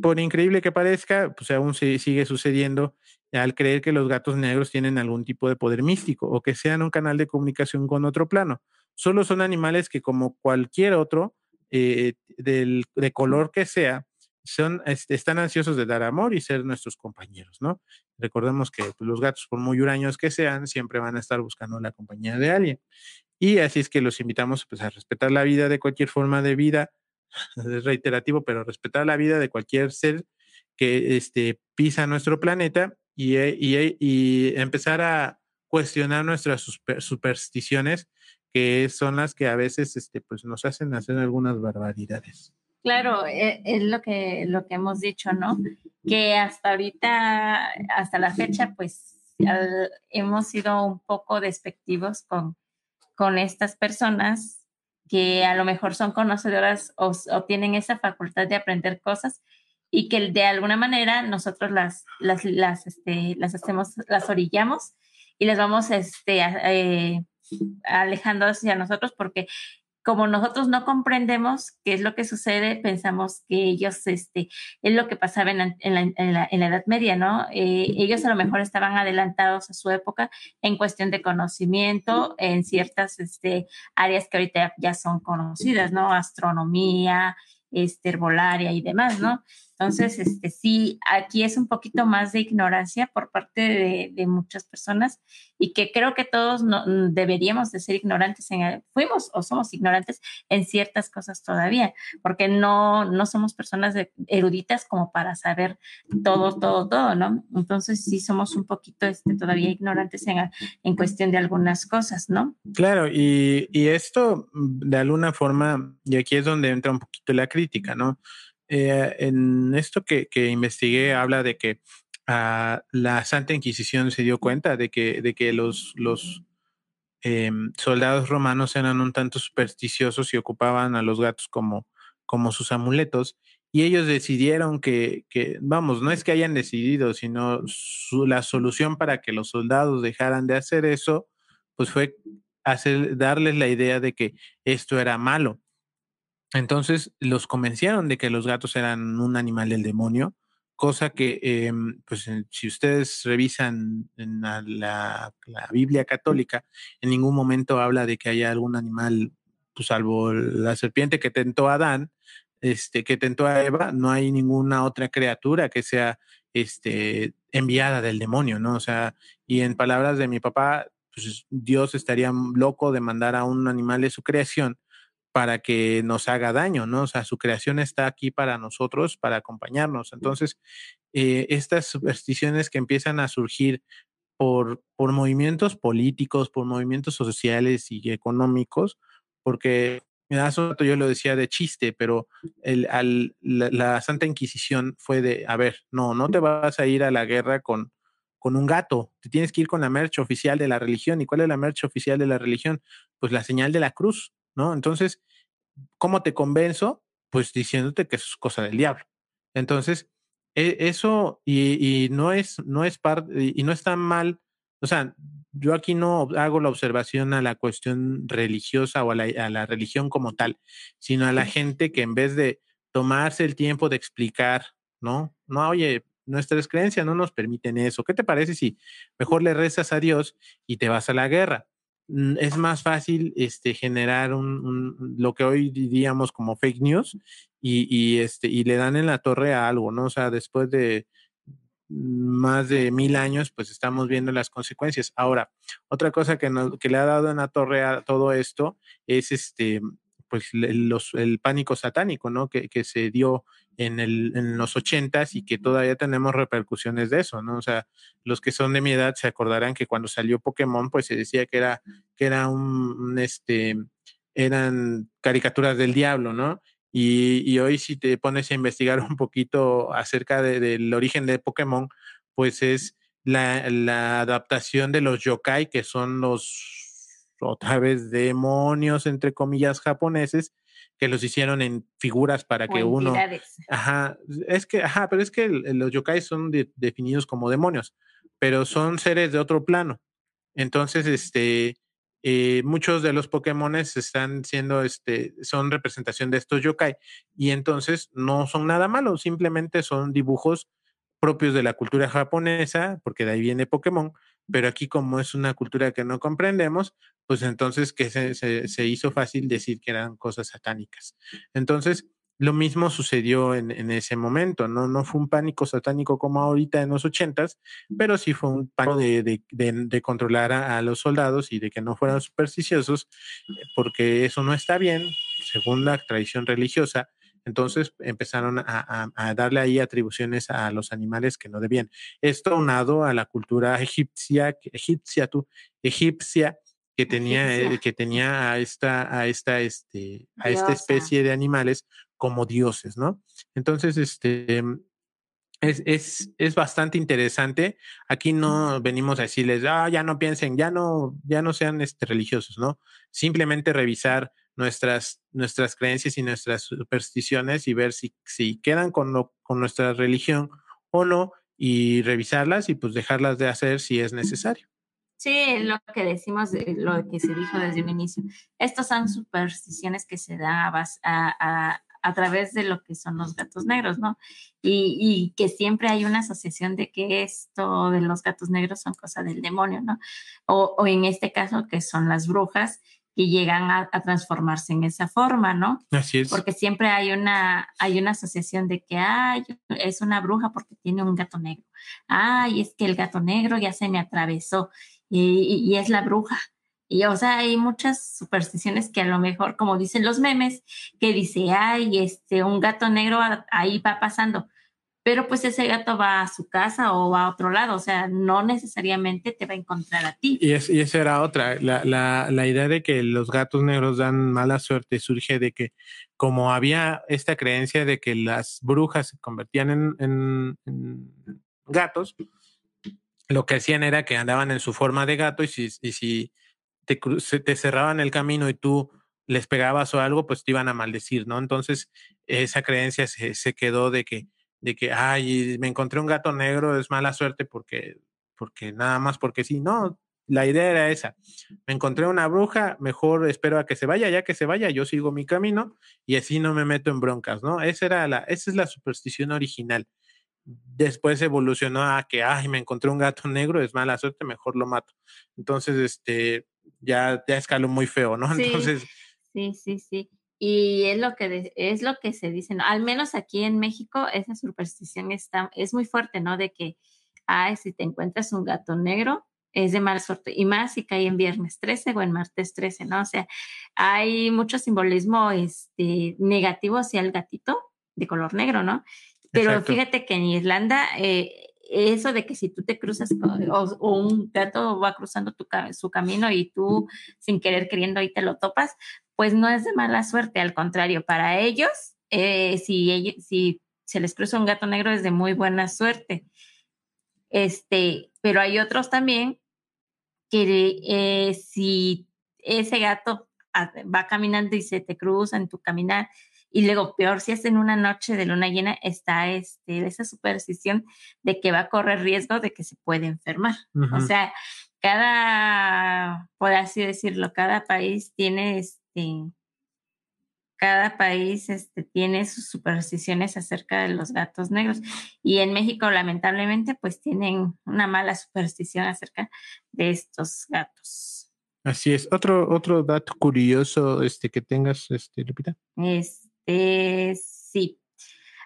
por increíble que parezca, pues aún se sigue sucediendo al creer que los gatos negros tienen algún tipo de poder místico o que sean un canal de comunicación con otro plano solo son animales que como cualquier otro, eh, del, de color que sea, son, este, están ansiosos de dar amor y ser nuestros compañeros, ¿no? Recordemos que pues, los gatos, por muy huraños que sean, siempre van a estar buscando la compañía de alguien. Y así es que los invitamos pues, a respetar la vida de cualquier forma de vida, (laughs) es reiterativo, pero respetar la vida de cualquier ser que este, pisa nuestro planeta y, y, y empezar a cuestionar nuestras supersticiones que son las que a veces este, pues, nos hacen hacer algunas barbaridades. Claro, e, es lo que, lo que hemos dicho, ¿no? Que hasta ahorita, hasta la fecha, pues hemos sido un poco despectivos con, con estas personas que a lo mejor son conocedoras o, tienen esa facultad de aprender cosas y que de alguna manera nosotros las, las, las, este, las hacemos, las orillamos y les vamos este, eh, alejando hacia nosotros porque como nosotros no comprendemos qué es lo que sucede, pensamos que ellos, este, es lo que pasaba en la, Edad Media, ¿no? Eh, ellos a lo mejor estaban adelantados a su época en cuestión de conocimiento en ciertas este, áreas que ahorita ya son conocidas, ¿no? Astronomía, este, herbolaria y demás, ¿no? Entonces, este, sí, aquí es un poquito más de ignorancia por parte de, muchas personas y que creo que todos no, mm, deberíamos de ser ignorantes, en, fuimos o somos ignorantes en ciertas cosas todavía, porque no, no somos personas eruditas como para saber todo, todo, todo, ¿no? Entonces, sí somos un poquito este, todavía ignorantes en, en cuestión de algunas cosas, ¿no? Claro, y, y esto mm, de alguna forma, y aquí es donde entra un poquito la crítica, ¿no? Eh, en esto que, que, investigué habla de que uh, la Santa Inquisición se dio cuenta de que, de que los, los eh, soldados romanos eran un tanto supersticiosos y ocupaban a los gatos como, como sus amuletos. Y ellos decidieron que, que, vamos, no es que hayan decidido, sino su, la solución para que los soldados dejaran de hacer eso, pues fue hacer, darles la idea de que esto era malo. Entonces los convencieron de que los gatos eran un animal del demonio, cosa que, eh, pues, si ustedes revisan en la, la, Biblia católica, en ningún momento habla de que haya algún animal, pues, salvo la serpiente que tentó a Adán, este, que tentó a Eva, no hay ninguna otra criatura que sea este, enviada del demonio, ¿no? O sea, y en palabras de mi papá, pues Dios estaría loco de mandar a un animal de su creación para que nos haga daño, ¿no? O sea, su creación está aquí para nosotros, para acompañarnos. Entonces, eh, estas supersticiones que empiezan a surgir por, por movimientos políticos, por movimientos sociales y económicos, porque hace rato yo lo decía de chiste, pero el, al, la, Santa Inquisición fue de, a ver, no, no te vas a ir a la guerra con, con un gato, te tienes que ir con la mercha oficial de la religión. ¿Y cuál es la mercha oficial de la religión? Pues la señal de la cruz, ¿no? Entonces, ¿cómo te convenzo? Pues diciéndote que eso es cosa del diablo. Entonces, e, eso, y, y, no es, no es parte, y no es tan mal, o sea, yo aquí no hago la observación a la cuestión religiosa o a la, religión como tal, sino a la gente que en vez de tomarse el tiempo de explicar, ¿no? No, oye, nuestras creencias no nos permiten eso. ¿Qué te parece si mejor le rezas a Dios y te vas a la guerra? Mm, es más fácil este, generar un, lo que hoy diríamos como fake news y, y, este, y le dan en la torre a algo, ¿no? O sea, después de más de mil años, pues estamos viendo las consecuencias. Ahora, otra cosa que, que le ha dado en la torre a todo esto es este, pues los, el pánico satánico, ¿no? Que, que se dio en, el, en los ochentas y que todavía tenemos repercusiones de eso, ¿no? O sea, los que son de mi edad se acordarán que cuando salió Pokémon, pues se decía que era, que era un, este, eran caricaturas del diablo, ¿no? Y, hoy si te pones a investigar (laughs) un poquito acerca del origen de Pokémon, pues es la, adaptación de los yokai, que son los, otra vez, demonios, entre comillas, japoneses, que los hicieron en figuras para que uno... Ajá, es que, ajá, pero es que los yokai son definidos como demonios, pero son seres de otro plano. Entonces, este, eh, muchos de los Pokémon están siendo, este, son representación de estos yokai y entonces no son nada malos, simplemente son dibujos propios de la cultura japonesa, porque de ahí viene Pokémon, pero aquí como es una cultura que no comprendemos, pues entonces que se, se hizo fácil decir que eran cosas satánicas. Entonces, lo mismo sucedió en, ese momento, ¿no? No fue un pánico satánico como ahorita en los ochentas, pero sí fue un pánico de, controlar a, los soldados y de que no fueran supersticiosos, porque eso no está bien, según la tradición religiosa. Entonces empezaron a, darle ahí atribuciones a los animales que no debían. Esto unado a la cultura egipcia, egipcia, tú, egipcia, que tenía, eh, que tenía a esta, a esta, este, a esta especie de animales como dioses, ¿no? Entonces, este, es, es, es, bastante interesante. Aquí no venimos a decirles, ah, ya no piensen, ya no, ya no sean este, religiosos, ¿no? Simplemente revisar nuestras, nuestras creencias y nuestras supersticiones y ver si, si quedan con, lo, con nuestra religión o no y revisarlas y pues dejarlas de hacer si es necesario. Sí, lo que decimos, lo que se dijo desde un inicio. Estas son supersticiones que se dan a, a, a través de lo que son los gatos negros, ¿no? Y, que siempre hay una asociación de que esto de los gatos negros son cosa del demonio, ¿no? O, en este caso que son las brujas que llegan a, transformarse en esa forma, ¿no? Así es. Porque siempre hay una, hay una asociación de que, ay, es una bruja porque tiene un gato negro. Ay, es que el gato negro ya se me atravesó y es la bruja. Y, o sea, hay muchas supersticiones que a lo mejor, como dicen los memes, que dice, ay, este, un gato negro ahí va pasando. Pero pues ese gato va a su casa o va a otro lado, o sea, no necesariamente te va a encontrar a ti. Y, es, y esa era otra, la, la, la idea de que los gatos negros dan mala suerte surge de que como había esta creencia de que las brujas se convertían en, en, en gatos, lo que hacían era que andaban en su forma de gato y si, y si te, te cerraban el camino y tú les pegabas o algo, pues te iban a maldecir, ¿no? Entonces, esa creencia se, se, quedó de que, de que, ay, me encontré un gato negro, es mala suerte porque, porque nada más porque sí, no, la idea era esa. Me encontré una bruja, mejor espero a que se vaya, ya que se vaya, yo sigo mi camino y así no me meto en broncas, ¿no? Esa era la, esa es la superstición original. Después evolucionó a que, ay, me encontré un gato negro, es mala suerte, mejor lo mato. Entonces, este, ya, ya escaló muy feo, ¿no? (laughs) Sí, Entonces. Sí, sí, sí. Y es lo que es lo que se dice, ¿no? Al menos aquí en México, esa superstición está, es muy fuerte, ¿no? De que, ay, si te encuentras un gato negro, es de mala suerte. Y más si cae en viernes 13 o en martes 13, ¿no? O sea, hay mucho simbolismo este, negativo hacia el gatito de color negro, ¿no? Pero fíjate que en Irlanda, eh, eso de que si tú te cruzas o, un gato va cruzando tu, su camino y tú sin querer queriendo ahí te lo topas, pues no es de mala suerte, al contrario, para ellos, eh, si, si se les cruza un gato negro es de muy buena suerte. Este, pero hay otros también que eh, si ese gato va caminando y se te cruza en tu caminar, y luego peor si es en una noche de luna llena, está este, esa superstición de que va a correr riesgo de que se puede enfermar. O sea, cada, por así decirlo, cada país tiene este, cada país este, tiene sus supersticiones acerca de los gatos negros. Y en México, lamentablemente, pues tienen una mala superstición acerca de estos gatos. Así es. Otro, otro dato curioso este, que tengas, este, Lupita. Este, sí.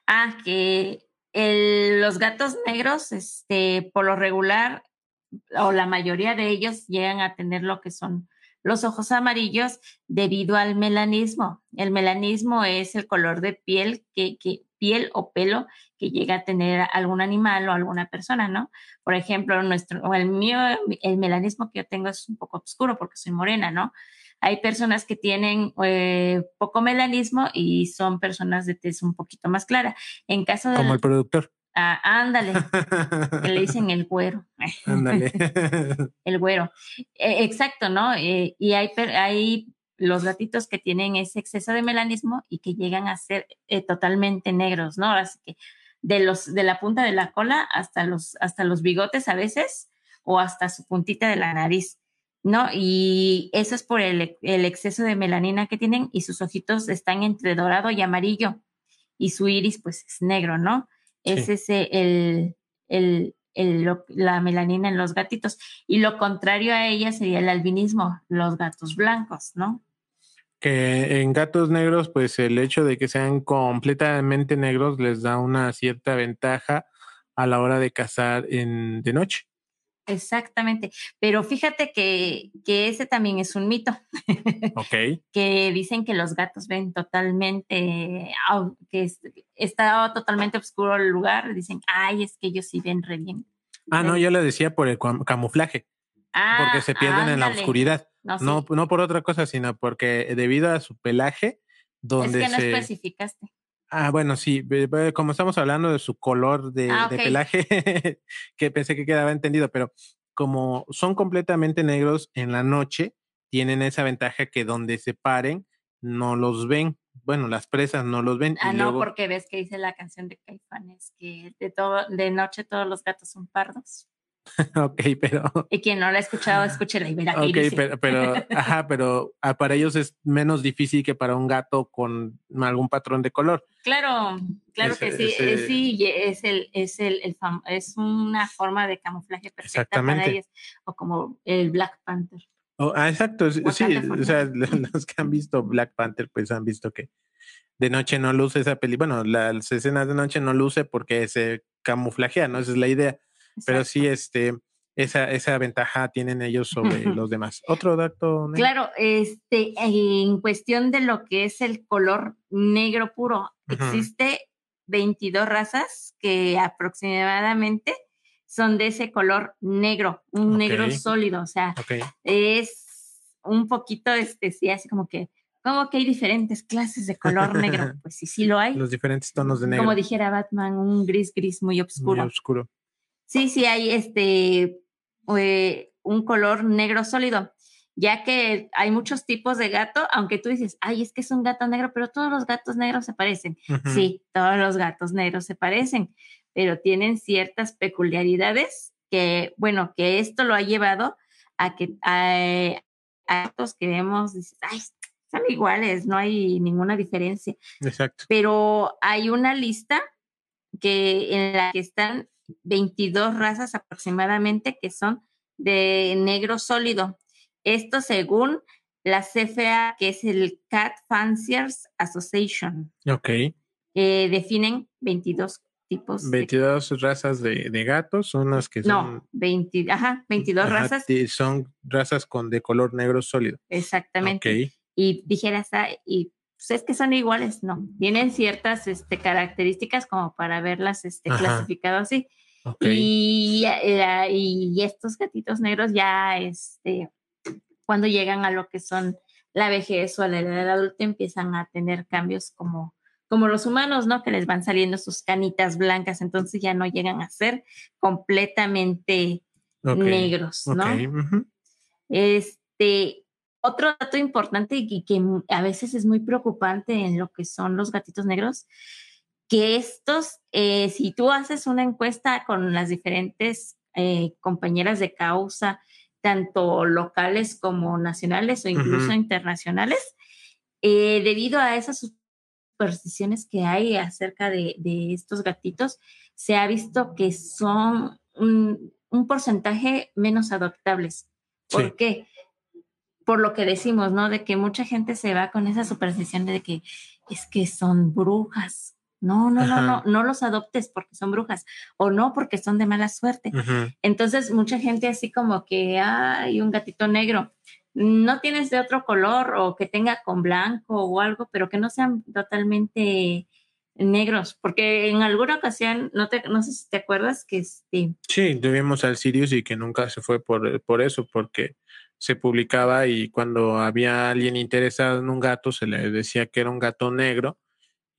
Ah, que los gatos negros, este, por lo regular, o la mayoría de ellos llegan a tener lo que son los ojos amarillos debido al melanismo. El melanismo es el color de piel que, piel o pelo que llega a tener algún animal o alguna persona, ¿no? Por ejemplo, nuestro, el mío, el melanismo que yo tengo es un poco oscuro porque soy morena, ¿no? Hay personas que tienen eh, poco melanismo y son personas de tez un poquito más clara. En caso de... Como el productor. Ah, ándale, que le dicen (laughs) el güero. (laughs) Ándale. el güero. E, exacto, ¿no? Eh, y hay, hay los gatitos que tienen ese exceso de melanismo y que llegan a ser eh, totalmente negros, ¿no? Así que de los de la punta de la cola hasta los hasta los bigotes a veces o hasta su puntita de la nariz, ¿no? Y eso es por el, el exceso de melanina que tienen y sus ojitos están entre dorado y amarillo y su iris pues es negro, ¿no? Es ese el, el, la melanina en los gatitos. Y lo contrario a ella sería el albinismo, los gatos blancos, ¿no? Que en gatos negros, pues el hecho de que sean completamente negros les da una cierta ventaja a la hora de cazar en, de noche. Exactamente, pero fíjate que, que, ese también es un mito. (laughs) Ok. que dicen que los gatos ven totalmente, que está totalmente oscuro el lugar, dicen, ay, es que ellos sí ven re bien. Ah, no, yo le decía por el camuflaje, ah, porque se pierden en la oscuridad. No, no, por otra cosa, sino porque debido a su pelaje, donde es que no especificaste. Ah, bueno, sí, como estamos hablando de su color de, ah, pelaje, (laughs) que pensé que quedaba entendido, pero como son completamente negros en la noche, tienen esa ventaja que donde se paren no los ven. Bueno, las presas no los ven. Ah, no, porque ves que dice la canción de Caifanes que de todo, de noche todos los gatos son pardos. (laughs) ok, pero. Y quien no la ha escuchado, (laughs) escúchela y verá. Ok, pero, pero, (laughs) ajá, pero ah, para ellos es menos difícil que para un gato con algún patrón de color. Claro, claro que sí, eh, sí, es el, es el, es una forma de camuflaje perfecta para ellos, o como el Black Panther. Oh, ah, exacto, sí, o sea, los que han visto Black Panther, pues han visto que de noche no luce esa peli, bueno, las escenas de noche no luce porque se camuflajea, ¿no? Esa es la idea pero sí, este, esa, esa ventaja tienen ellos sobre (laughs) los demás. Otro dato. Claro, este, en cuestión de lo que es el color negro puro, existe 22 razas que aproximadamente son de ese color negro, un negro sólido, o sea, es un poquito, este, sí, así como que, como que hay diferentes clases de color negro, (laughs) pues sí, sí lo hay. Los diferentes tonos de negro. Como dijera Batman, un gris, gris muy oscuro. Muy oscuro. Sí, sí, hay este eh, un color negro sólido, ya que hay muchos tipos de gato, aunque tú dices, ay, es que es un gato negro, pero todos los gatos negros se parecen. Sí, todos los gatos negros se parecen, pero tienen ciertas peculiaridades que, bueno, que esto lo ha llevado a que a, gatos que vemos, dices, ay, son iguales, no hay ninguna diferencia. Exacto. Pero hay una lista que en la que están 22 razas aproximadamente que son de negro sólido. Esto según la CFA, que es el Cat Fanciers Association. Ok. definen 22 tipos. 22 razas de, de, gatos, son las que son. No, 20, ajá, 22 ajá, razas. Son razas con de color negro sólido. Exactamente. Okay. Y dijeras, ah, y pues es que son iguales, no. Tienen ciertas este, características como para verlas este, clasificado así. Okay. Y, y, estos gatitos negros ya, este, cuando llegan a lo que son la vejez o a la edad adulta, empiezan a tener cambios como, como los humanos, ¿no? Que les van saliendo sus canitas blancas, entonces ya no llegan a ser completamente okay. negros, ¿no? Okay. Uh -huh. Este, otro dato importante y que a veces es muy preocupante en lo que son los gatitos negros, que estos, eh, si tú haces una encuesta con las diferentes eh, compañeras de causa, tanto locales como nacionales o incluso uh -huh. internacionales, eh, debido a esas supersticiones que hay acerca de, de, estos gatitos, se ha visto que son un, un porcentaje menos adoptables. ¿Por sí. qué? Por lo que decimos, ¿no? De que mucha gente se va con esa superstición de que es que son brujas, no, no, no, no, no los adoptes porque son brujas o no porque son de mala suerte. -huh. Entonces, mucha gente así como que hay un gatito negro. No tienes de otro color o que tenga con blanco o algo, pero que no sean totalmente negros, porque en alguna ocasión, no, te, no sé si te acuerdas que este... Sí, tuvimos al Sirius y que nunca se fue por, por eso, porque se publicaba y cuando había alguien interesado en un gato se le decía que era un gato negro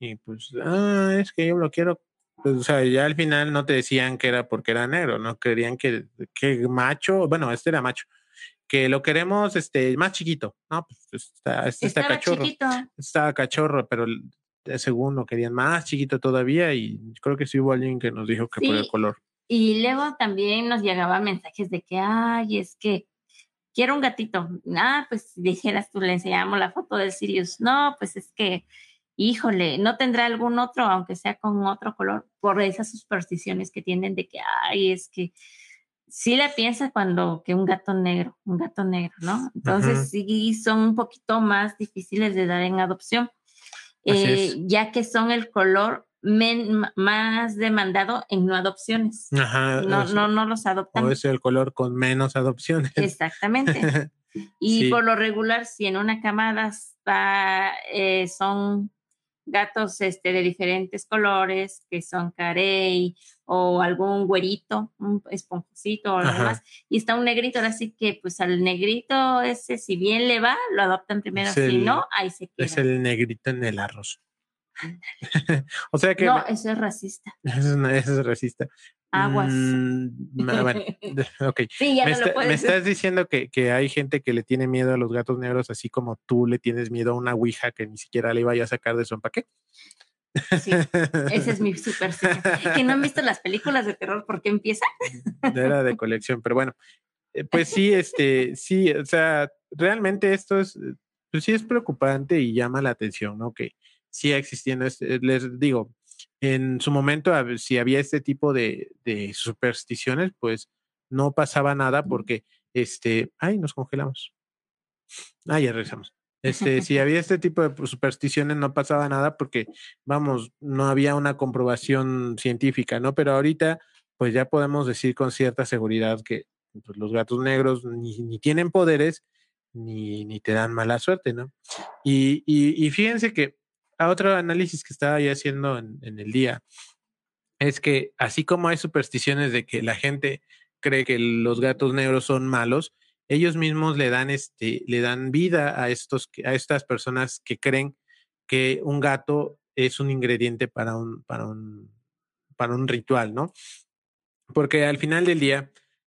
y pues, ah, es que yo lo quiero. Pues, o sea, ya al final no te decían que era porque era negro, no querían que, que macho, bueno, este era macho, que lo queremos este más chiquito, no, pues está, este está cachorro, chiquito. estaba cachorro, pero según lo querían más chiquito todavía y creo que sí hubo alguien que nos dijo que sí, por el color. Y luego también nos llegaban mensajes de que, ay, es que quiero un gatito. Ah, pues dijeras tú, le enseñamos la foto del Sirius. No, pues es que híjole, no tendrá algún otro, aunque sea con otro color, por esas supersticiones que tienen de que, ay, es que sí le piensa cuando que un gato negro, un gato negro, ¿no? Entonces uh -huh. sí son un poquito más difíciles de dar en adopción, eh, ya que son el color men, más demandado en no adopciones. Ajá, no, no, no los adoptan. O es el color con menos adopciones. Exactamente. (laughs) y sí. por lo regular, si en una camada está, eh, son gatos este, de diferentes colores, que son carey o algún güerito, un esponjosito o algo más, y está un negrito, así que pues al negrito ese, si bien le va, lo adoptan primero, es si el, no, ahí se queda. Es el negrito en el arroz. (laughs) o sea que... No, eso es racista. (laughs) Eso es, eso es racista. Aguas. Mm, bueno, (laughs) ok. Sí, ya me, no está, lo me estás diciendo que, que, hay gente que le tiene miedo a los gatos negros, así como tú le tienes miedo a una ouija que ni siquiera le vaya a sacar de su empaque. Sí, ese es mi superstición. Que no han visto las películas de terror, ¿por qué empieza? Era de colección, pero bueno, eh, pues sí, este, sí, o sea, realmente esto es, pues sí es preocupante y llama la atención, ¿no? Que siga existiendo, este, les digo, en su momento, si había este tipo de, de, supersticiones, pues no pasaba nada porque, este, ay, nos congelamos. Ah, ya regresamos. Este, si (laughs) había este tipo de supersticiones, no pasaba nada porque, vamos, no había una comprobación científica, ¿no? Pero ahorita, pues ya podemos decir con cierta seguridad que pues, los gatos negros ni, ni tienen poderes ni, ni, te dan mala suerte, ¿no? Y, y, y fíjense que otro análisis que estaba yo haciendo en, el día es que así como hay supersticiones de que la gente cree que los gatos negros son malos, ellos mismos le dan este le dan vida a estos a estas personas que creen que un gato es un ingrediente para un para un para un ritual, ¿no? Porque al final del día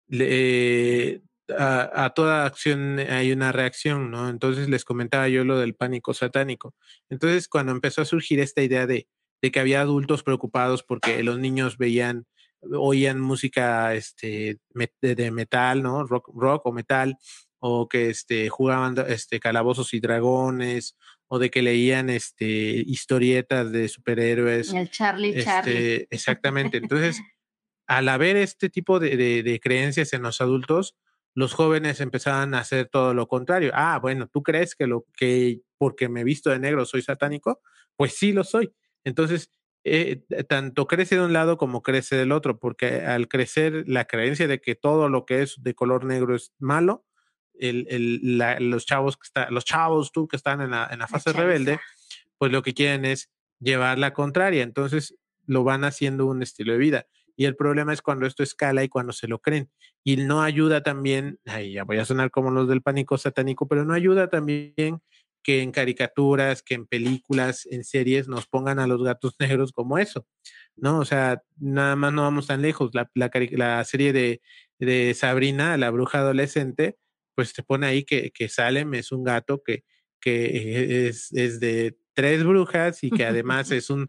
le, a, a, toda acción hay una reacción, ¿no? Entonces les comentaba yo lo del pánico satánico. Entonces, cuando empezó a surgir esta idea de, de que había adultos preocupados porque los niños veían, oían música este, de metal, ¿no? Rock, rock o metal, o que este, jugaban este, calabozos y dragones, o de que leían este, historietas de superhéroes. El Charlie este, Charlie. Exactamente. (laughs) Entonces, al haber este tipo de, de, de creencias en los adultos, los jóvenes empezaban a hacer todo lo contrario. Ah, bueno, ¿tú crees que lo que porque me visto de negro soy satánico? Pues sí lo soy. Entonces, eh, tanto crece de un lado como crece del otro, porque al crecer la creencia de que todo lo que es de color negro es malo, el, el, los chavos que están, los chavos tú que están en la, en la fase rebelde, pues lo que quieren es llevar la contraria. Entonces lo van haciendo un estilo de vida. Y el problema es cuando esto escala y cuando se lo creen. Y no ayuda también, ay, ya voy a sonar como los del pánico satánico, pero no ayuda también que en caricaturas, que en películas, en series nos pongan a los gatos (laughs) negros como eso, ¿no? O sea, nada más no vamos tan lejos. La, la, serie de, de, Sabrina, la bruja adolescente, pues te pone ahí que, que Salem es un gato que, que es, es de tres brujas y que (laughs) además es un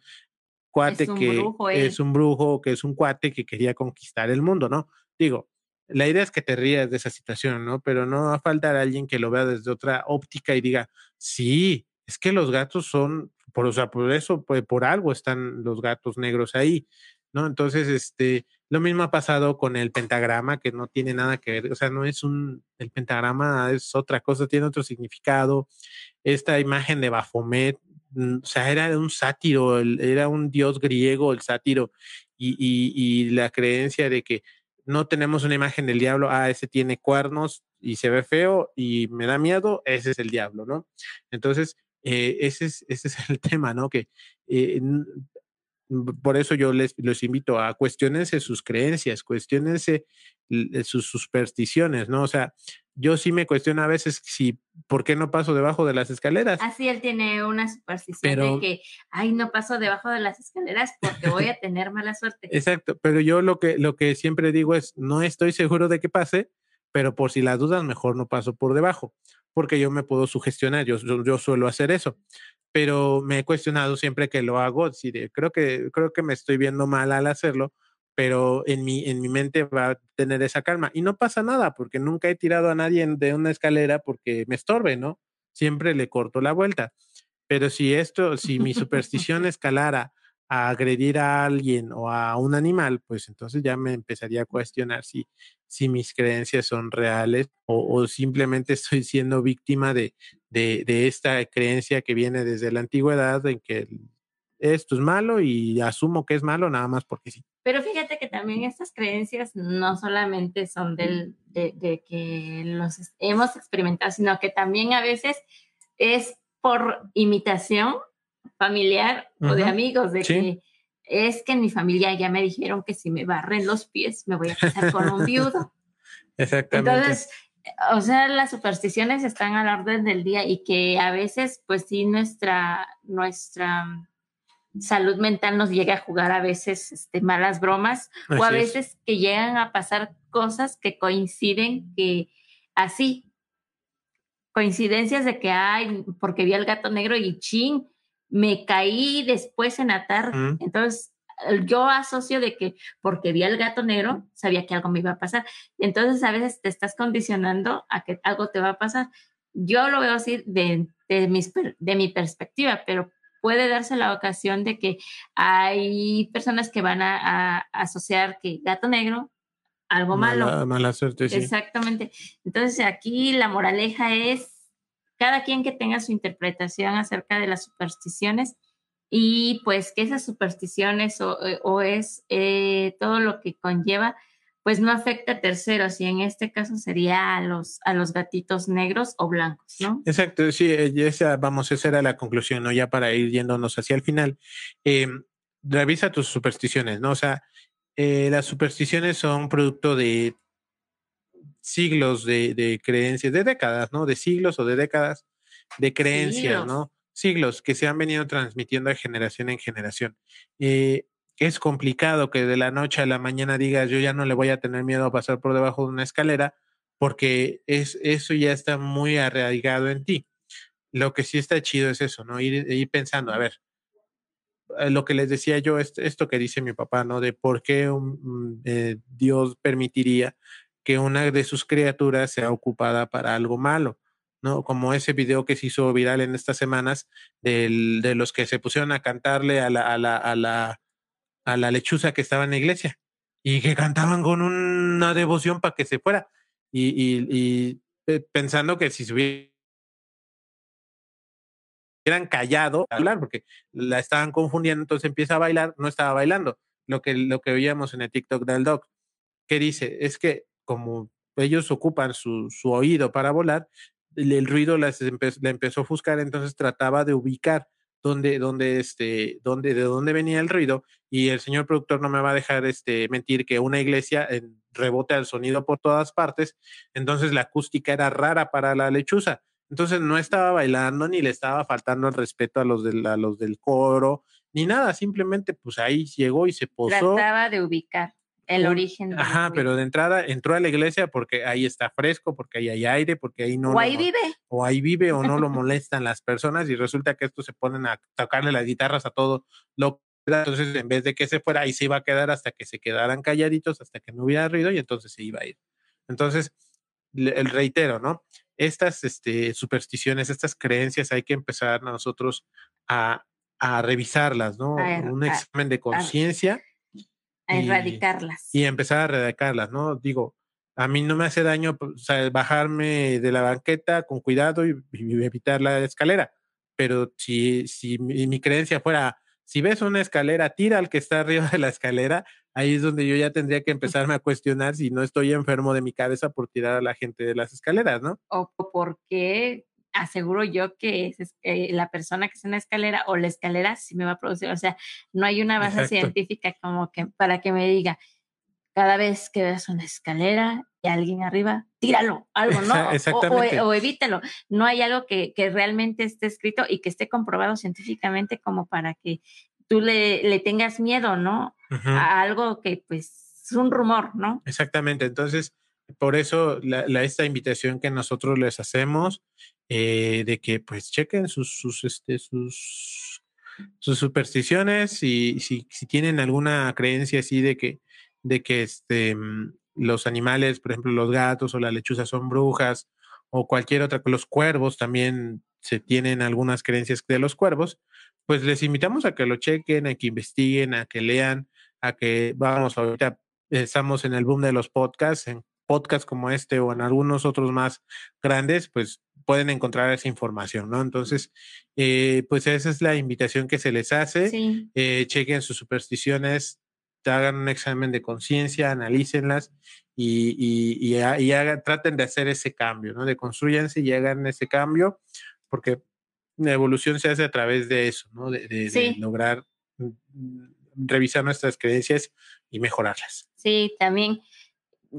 cuate que es un brujo, que es un cuate que quería conquistar el mundo, ¿no? Digo, la idea es que te rías de esa situación, ¿no? Pero no va a faltar alguien que lo vea desde otra óptica y diga, sí, es que los gatos son, por, o sea, por eso, pues, por algo están los gatos negros ahí, ¿no? Entonces, este, lo mismo ha pasado con el pentagrama, que no tiene nada que ver, o sea, no es un, el pentagrama es otra cosa, tiene otro significado. Esta imagen de Baphomet Mm, o sea, era un sátiro, era un dios griego el sátiro, y, y, la creencia de que no tenemos una imagen del diablo, ah, ese tiene cuernos y se ve feo y me da miedo, ese es el diablo, ¿no? Entonces, eh, ese, es, ese es el (laughs) tema, ¿no? Que eh, por eso yo les los invito a cuestionarse sus creencias, cuestionense sus supersticiones, ¿no? O sea, yo sí me cuestiono a veces si, ¿por qué no paso debajo de las escaleras? Así él tiene una superstición de que, ay, no paso debajo de las escaleras porque voy a tener mala suerte. Exacto, pero yo lo que, lo que siempre digo es, no estoy seguro de que pase, pero por si las dudas, mejor no paso por debajo, porque yo me puedo sugestionar, yo, yo, suelo hacer eso, pero me he cuestionado siempre que lo hago, si creo, que, creo que me estoy viendo mal al hacerlo, pero en mi, en mi mente va a tener esa calma. Y no pasa nada, porque nunca he tirado a nadie de una escalera porque me estorbe, ¿no? Siempre le corto la vuelta. Pero si esto, si mi superstición (laughs) escalara a agredir a alguien o a un animal, pues entonces ya me empezaría a cuestionar si, si mis creencias son reales o, simplemente estoy siendo víctima de, de, de, esta creencia que viene desde la antigüedad en que esto es malo y asumo que es malo nada más porque sí. Pero fíjate que también estas creencias no solamente son del, de, que los hemos experimentado, sino que también a veces es por imitación familiar o de amigos, de que es que en mi familia ya me dijeron que si me barren los pies me voy a casar con un viudo. (laughs) Exactamente. Entonces, o sea, las supersticiones están a la orden del día y que a veces, pues sí, nuestra, nuestra salud mental nos llega a jugar a veces este, malas bromas o a veces que llegan a pasar cosas que coinciden que así, coincidencias de que, ay, porque vi al gato negro y chin, me caí después en atar. Entonces, yo asocio de que porque vi al gato negro, sabía que algo me iba a pasar. Entonces, a veces te estás condicionando a que algo te va a pasar. Yo lo veo así de, de, mis, de mi perspectiva, pero puede darse la ocasión de que hay personas que van a, asociar que gato negro, algo malo. Mala suerte, sí. Exactamente. Entonces aquí la moraleja es cada quien que tenga su interpretación acerca de las supersticiones y pues que esas supersticiones o, eh, es eh, todo lo que conlleva pues no afecta a terceros y en este caso sería a los, a los gatitos negros o blancos, ¿no? Exacto, sí, eh, esa, vamos, esa era la conclusión, ¿no? Ya para ir yéndonos hacia el final. Revisa tus supersticiones, ¿no? O sea, las supersticiones son producto de siglos de, creencias, de décadas, ¿no? De siglos o de décadas de creencias, ¿no? Siglos que se han venido transmitiendo de generación en generación. Eh, es complicado que de la noche a la mañana digas yo ya no le voy a tener miedo a pasar por debajo de una escalera porque es, eso ya está muy arraigado en ti. Lo que sí está chido es eso, ¿no? Ir, pensando, a ver, eh, lo que les decía yo, esto que dice mi papá, ¿no? De por qué eh, Dios permitiría que una de sus criaturas sea ocupada para algo malo, ¿no? Como ese video que se hizo viral en estas semanas de los que se pusieron a cantarle a la, a la, a la a la lechuza que estaba en la iglesia y que cantaban con una devoción para que se fuera y, y, eh, pensando que si se hubiera callado a hablar, porque la estaban confundiendo, entonces empieza a bailar, no estaba bailando. Lo que, lo que veíamos en el TikTok del doc, que dice, es que como ellos ocupan su, su oído para volar, el, ruido les le empezó a ofuscar, entonces trataba de ubicar dónde, dónde, este, dónde, de dónde venía el ruido, y el señor productor no me va a dejar este, mentir que una iglesia en, rebote al sonido por todas partes, entonces la acústica era rara para la lechuza. Entonces no estaba bailando ni le estaba faltando el respeto a los, de, a los del coro, ni nada, simplemente pues ahí llegó y se posó. Trataba de ubicar el origen. Ajá, pero de entrada entró a la iglesia porque ahí está fresco, porque ahí hay aire, porque ahí no. O ahí vive. O ahí vive o no lo (laughs) molestan las personas y resulta que estos se ponen a tocarle las guitarras a todo lo entonces, en vez de que se fuera, ahí se iba a quedar hasta que se quedaran calladitos, hasta que no hubiera ruido y entonces se iba a ir. Entonces, el reitero, ¿no? Estas este, supersticiones, estas creencias hay que empezar nosotros a, a revisarlas, ¿no? Un examen de conciencia. A, erradicarlas. Y, empezar a erradicarlas, ¿no? Digo, a mí no me hace daño pues, bajarme de la banqueta con cuidado y, evitar la escalera, pero si, si mi creencia fuera si ves una escalera, tira al que está (laughs) arriba de la escalera. Ahí es donde yo ya tendría que empezarme a cuestionar si no estoy enfermo de mi cabeza por tirar a la gente de las escaleras, ¿no? O porque aseguro yo que es, eh, la persona que es en la escalera o la escalera sí me va a producir. O sea, no hay una base científica como que para que me diga, cada vez que veas una escalera y alguien arriba, tíralo, algo, ¿no? (laughs) Exactamente. O, evítalo. No hay algo que, que, realmente esté escrito y que esté comprobado científicamente como para que tú le, le tengas miedo, ¿no? A algo que pues es un rumor, ¿no? Exactamente. Entonces, por eso la, esta invitación que nosotros les hacemos eh, de que pues chequen sus, sus, este, sus, sus supersticiones y si, si tienen alguna creencia así de que de que este, mm, los animales, por ejemplo, los gatos o las lechuzas son brujas o cualquier otra, los cuervos también se tienen algunas creencias de los cuervos, pues les invitamos a que lo chequen, a que investiguen, a que lean, a que, vamos, ahorita estamos en el boom de los podcasts, en podcasts como este o en algunos otros más grandes, pues pueden encontrar esa información, ¿no? Entonces, eh, pues esa es la invitación que se les hace. Eh, chequen sus supersticiones, hagan un examen de conciencia, analícenlas y, y, y, hagan, traten de hacer ese cambio, ¿no? De construyanse y hagan ese cambio, porque la evolución se hace a través de eso, ¿no? De, lograr mm, revisar nuestras creencias y mejorarlas. Sí, también.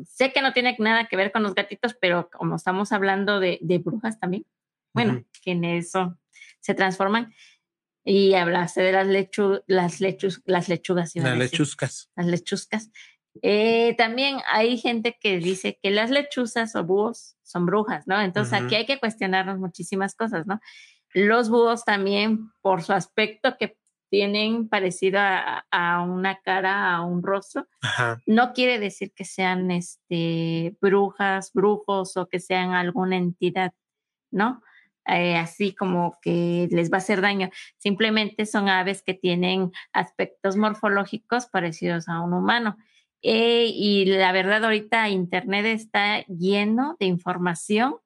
Sé que no tiene nada que ver con los gatitos, pero como estamos hablando de, brujas también, bueno, que en eso se transforman, y hablaste de las, lechu las, lechus las lechugas. Las lechuscas. Las lechuscas. Eh, también hay gente que dice que las lechuzas o búhos son brujas, ¿no? Entonces aquí hay que cuestionarnos muchísimas cosas, ¿no? Los búhos también, por su aspecto que tienen parecido a, una cara, a un rostro, no quiere decir que sean este, brujas, brujos o que sean alguna entidad, ¿no? Eh, así como que les va a hacer daño. Simplemente son aves que tienen aspectos morfológicos parecidos a un humano. Eh, y la verdad, ahorita Internet está lleno de información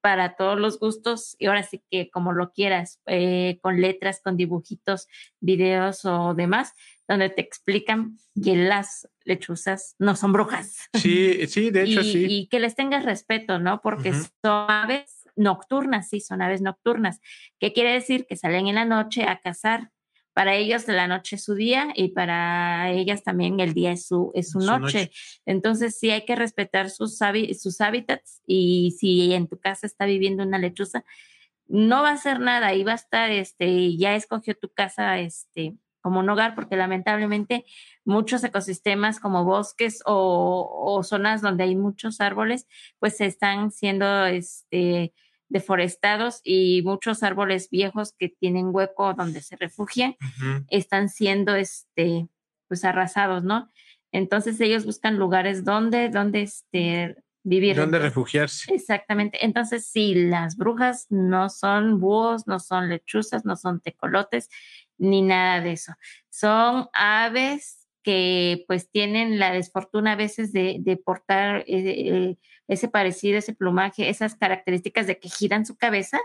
para todos los gustos y ahora sí que como lo quieras, eh, con letras, con dibujitos, videos o demás, donde te explican que las lechuzas no son brujas. Sí, sí, de hecho sí. Y que les tengas respeto, ¿no? Porque son aves nocturnas, sí, son aves nocturnas. ¿Qué quiere decir? Que salen en la noche a cazar. Para ellos la noche es su día y para ellas también el día es su, es su, noche. Entonces sí hay que respetar sus, sus hábitats y si en tu casa está viviendo una lechuza, no va a hacer nada, ahí va a estar, este, ya escogió tu casa, este, como un hogar, porque lamentablemente muchos ecosistemas como bosques o, zonas donde hay muchos árboles, pues se están siendo este, deforestados y muchos árboles viejos que tienen hueco donde se refugian están siendo este, pues arrasados, ¿no? Entonces ellos buscan lugares donde, donde este, vivir. Donde refugiarse. Exactamente. Entonces, sí, las brujas no son búhos, no son lechuzas, no son tecolotes, ni nada de eso. Son aves que pues tienen la desfortuna a veces de, portar eh, ese parecido, ese plumaje, esas características de que giran su cabeza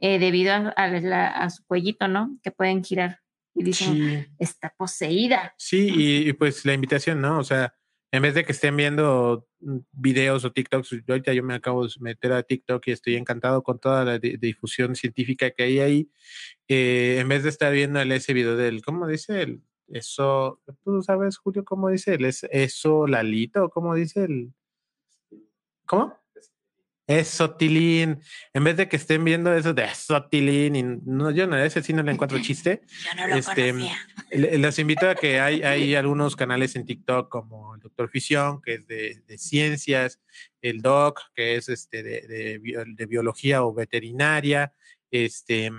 eh, debido a, su cuellito, ¿no? Que pueden girar y dicen, está poseída. Sí, y, pues la invitación, ¿no? O sea, en vez de que estén viendo mm, videos o TikToks, yo ahorita yo me acabo de meter a TikTok y estoy encantado con toda la difusión científica que hay ahí. Eh, en vez de estar viendo el, ese video del, ¿cómo dice? El, eso, ¿tú sabes, Julio, cómo dice? El, eso, Lalito, ¿cómo dice el? ¿Cómo? Es sotilín. En vez de que estén viendo eso de sotilín, y no, yo no, ese sí no le encuentro (laughs) chiste. Yo no lo este, Les invito a que hay, hay algunos canales en TikTok como el Doctor Fisión, que es de, de ciencias, el Doc, que es este de, de, biología o veterinaria. Este,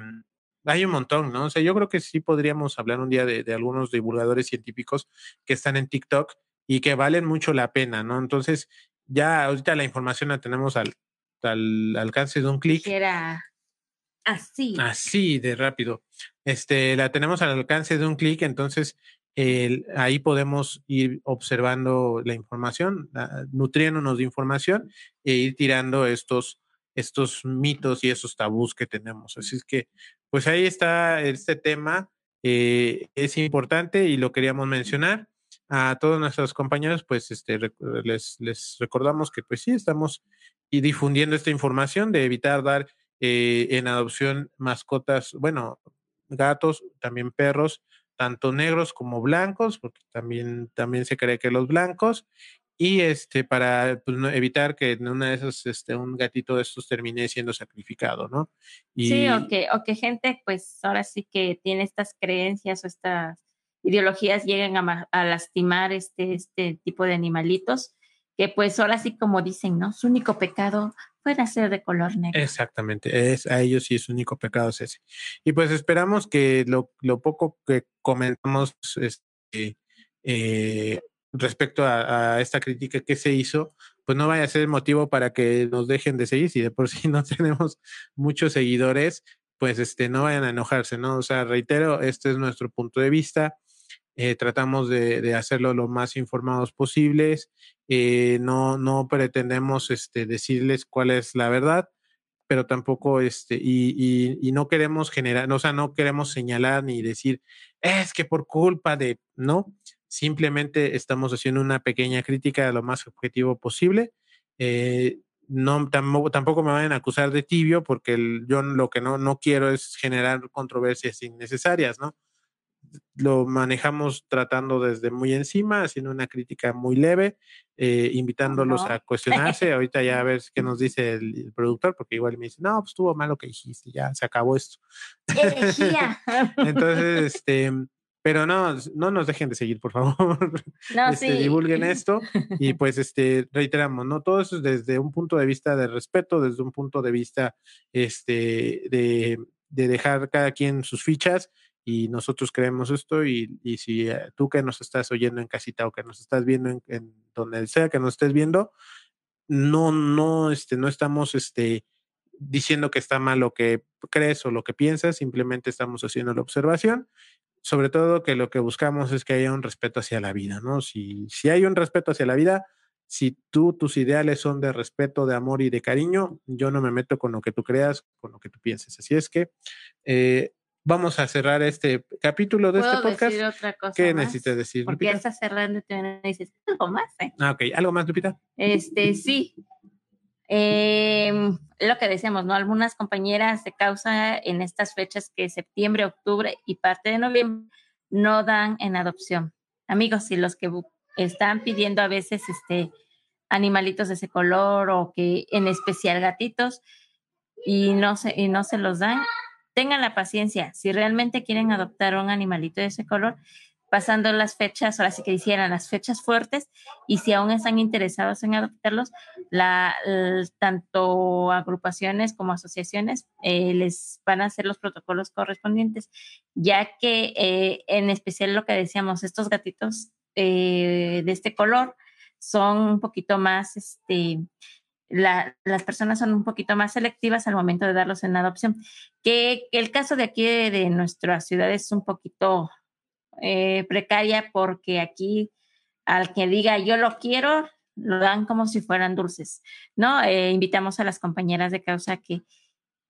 hay un montón, ¿no? O sea, yo creo que sí podríamos hablar un día de, de algunos divulgadores científicos que están en TikTok y que valen mucho la pena, ¿no? Entonces, ya ahorita la información la tenemos al, al alcance de un clic. Era así. Así de rápido. Este, la tenemos al alcance de un clic, entonces ahí podemos ir observando la información, nutriéndonos de información e ir tirando estos, estos mitos y esos tabús que tenemos. Así es que, pues ahí está este tema. Eh, es importante y lo queríamos mencionar a todos nuestros compañeros, pues este, les, les recordamos que pues sí, estamos y difundiendo esta información de evitar dar eh, en adopción mascotas, bueno, gatos, también perros, tanto negros como blancos, porque también, también se cree que los blancos, y este, para pues, evitar que en una de esas, este, un gatito de estos termine siendo sacrificado, ¿no? Y, sí, o que, o que gente, pues ahora sí que tiene estas creencias o estas ideologías lleguen a, a lastimar este, este tipo de animalitos que pues ahora sí como dicen, ¿no? Su único pecado puede ser de color negro. Exactamente, es, a ellos sí su único pecado es ese. Y pues esperamos que lo, lo poco que comentamos este, eh, respecto a, esta crítica que se hizo, pues no vaya a ser motivo para que nos dejen de seguir. Si de por sí (laughs) no tenemos muchos seguidores, pues este, no vayan a enojarse, ¿no? O sea, reitero, este es nuestro punto de vista. Eh, tratamos de, hacerlo lo más informados posibles, eh, no, no pretendemos este, decirles cuál es la verdad, pero tampoco, este, y, y, no queremos generar, o sea, no queremos señalar ni decir, es que por culpa de, no, simplemente estamos haciendo una pequeña crítica de lo más objetivo posible. Eh, no, tampoco, tampoco, me van a acusar de tibio porque yo lo que no, no quiero es generar controversias innecesarias, ¿no? lo manejamos tratando desde muy encima, haciendo una crítica muy leve, eh, invitándolos a (laughs) cuestionarse. Ahorita ya a ver qué nos dice el, productor, porque igual me dice, no, pues estuvo mal lo que dijiste, ya se acabó esto. (laughs) Entonces, este, pero no, no nos dejen de seguir, por favor. (laughs) No, este, Divulguen (laughs) esto y pues este, reiteramos, ¿no? Todo eso es desde un punto de vista de respeto, desde un punto de vista este, de, de dejar cada quien sus fichas y nosotros creemos esto y, y, si eh, tú que nos estás oyendo en casita o que nos estás viendo en, en, donde sea que nos estés viendo, no, no, este, no estamos este, diciendo que está mal lo que crees o lo que piensas, simplemente estamos haciendo la observación, sobre todo que lo que buscamos es que haya un respeto hacia la vida, ¿no? Si, si hay un respeto hacia la vida, si tú, tus ideales son de respeto, de amor y de cariño, yo no me meto con lo que tú creas, con lo que tú pienses. Así es que eh, vamos a cerrar este capítulo de este podcast. Decir otra cosa ¿Qué necesitas decir? Porque ya estás cerrando y te dices algo más. ¿eh? Ah, ok. ¿Algo más, Lupita? Este, sí. Em, lo que decíamos, ¿no? Algunas compañeras de causa en estas fechas que septiembre, octubre y parte de noviembre no dan en adopción. Amigos, y los que están pidiendo a veces este animalitos de ese color o que en especial gatitos y no se, y no se los dan, tengan la paciencia. Si realmente quieren adoptar un animalito de ese color, pasando las fechas, ahora sí que hicieran las fechas fuertes, y si aún están interesados en adoptarlos, tanto agrupaciones como asociaciones eh, les van a hacer los protocolos correspondientes, ya que eh, en especial lo que decíamos, estos gatitos eh, de este color son un poquito más, este, las personas son un poquito más selectivas al momento de darlos en adopción. Que, el caso de aquí de, nuestra ciudad es un poquito eh, precaria porque aquí al que diga yo lo quiero, lo dan como si fueran dulces, ¿no? Eh, invitamos a las compañeras de causa que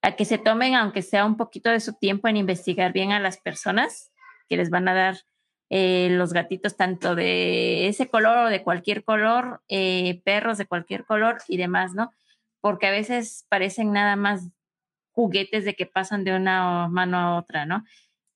a que se tomen, aunque sea un poquito de su tiempo, en investigar bien a las personas que les van a dar eh, los gatitos, tanto de ese color o de cualquier color, eh, perros de cualquier color y demás, ¿no? Porque a veces parecen nada más juguetes de que pasan de una mano a otra, ¿no?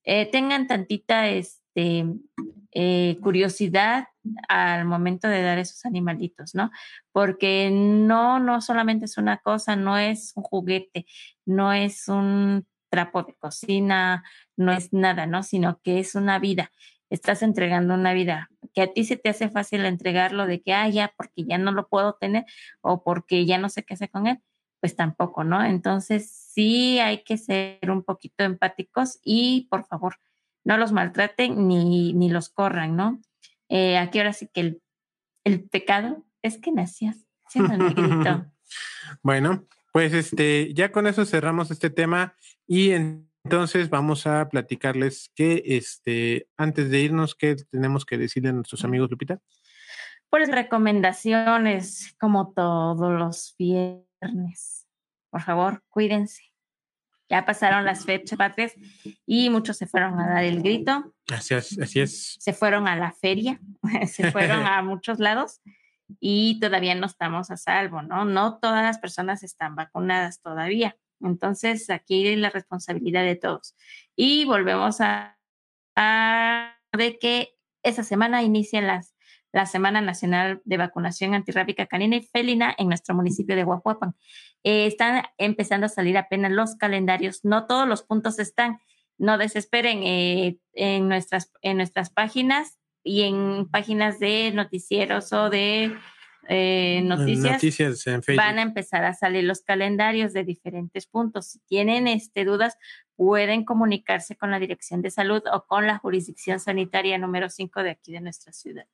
Eh, tengan tantita este, curiosidad al momento de dar esos animalitos, ¿no? Porque no, no solamente es una cosa, no es un juguete, no es un trapo de cocina, no es nada, ¿no? Sino que es una vida. Estás entregando una vida. Que a ti se te hace fácil entregarlo de que, ah, ya, porque ya no lo puedo tener o porque ya no sé qué hacer con él, pues tampoco, ¿no? Entonces sí hay que ser un poquito empáticos y por favor, no los maltraten ni, ni los corran, ¿no? Eh, aquí ahora sí que el, pecado es que nacías siendo negrito. (laughs) bueno, pues este, ya con eso cerramos este tema y entonces vamos a platicarles que este, antes de irnos, ¿qué tenemos que decirle a nuestros amigos, Lupita? Pues recomendaciones, como todos los viernes. Por favor, cuídense. Ya pasaron las fechas patrias y muchos se fueron a dar el grito. Así es, así es. Se fueron a la feria, (laughs) se fueron a muchos lados y todavía no estamos a salvo, ¿no? No todas las personas están vacunadas todavía. Entonces, aquí hay la responsabilidad de todos. Y volvemos a, a de que esa semana inician las la Semana Nacional de Vacunación Antirrábica Canina y Felina en nuestro municipio de Huajuapan. Eh, están empezando a salir apenas los calendarios, no todos los puntos están, no desesperen eh, en, nuestras, en nuestras páginas y en páginas de noticieros o de eh, noticias, van a empezar a salir los calendarios de diferentes puntos. Si tienen este, dudas, pueden comunicarse con la Dirección de Salud o con la jurisdicción sanitaria número 5 de aquí de nuestra ciudad.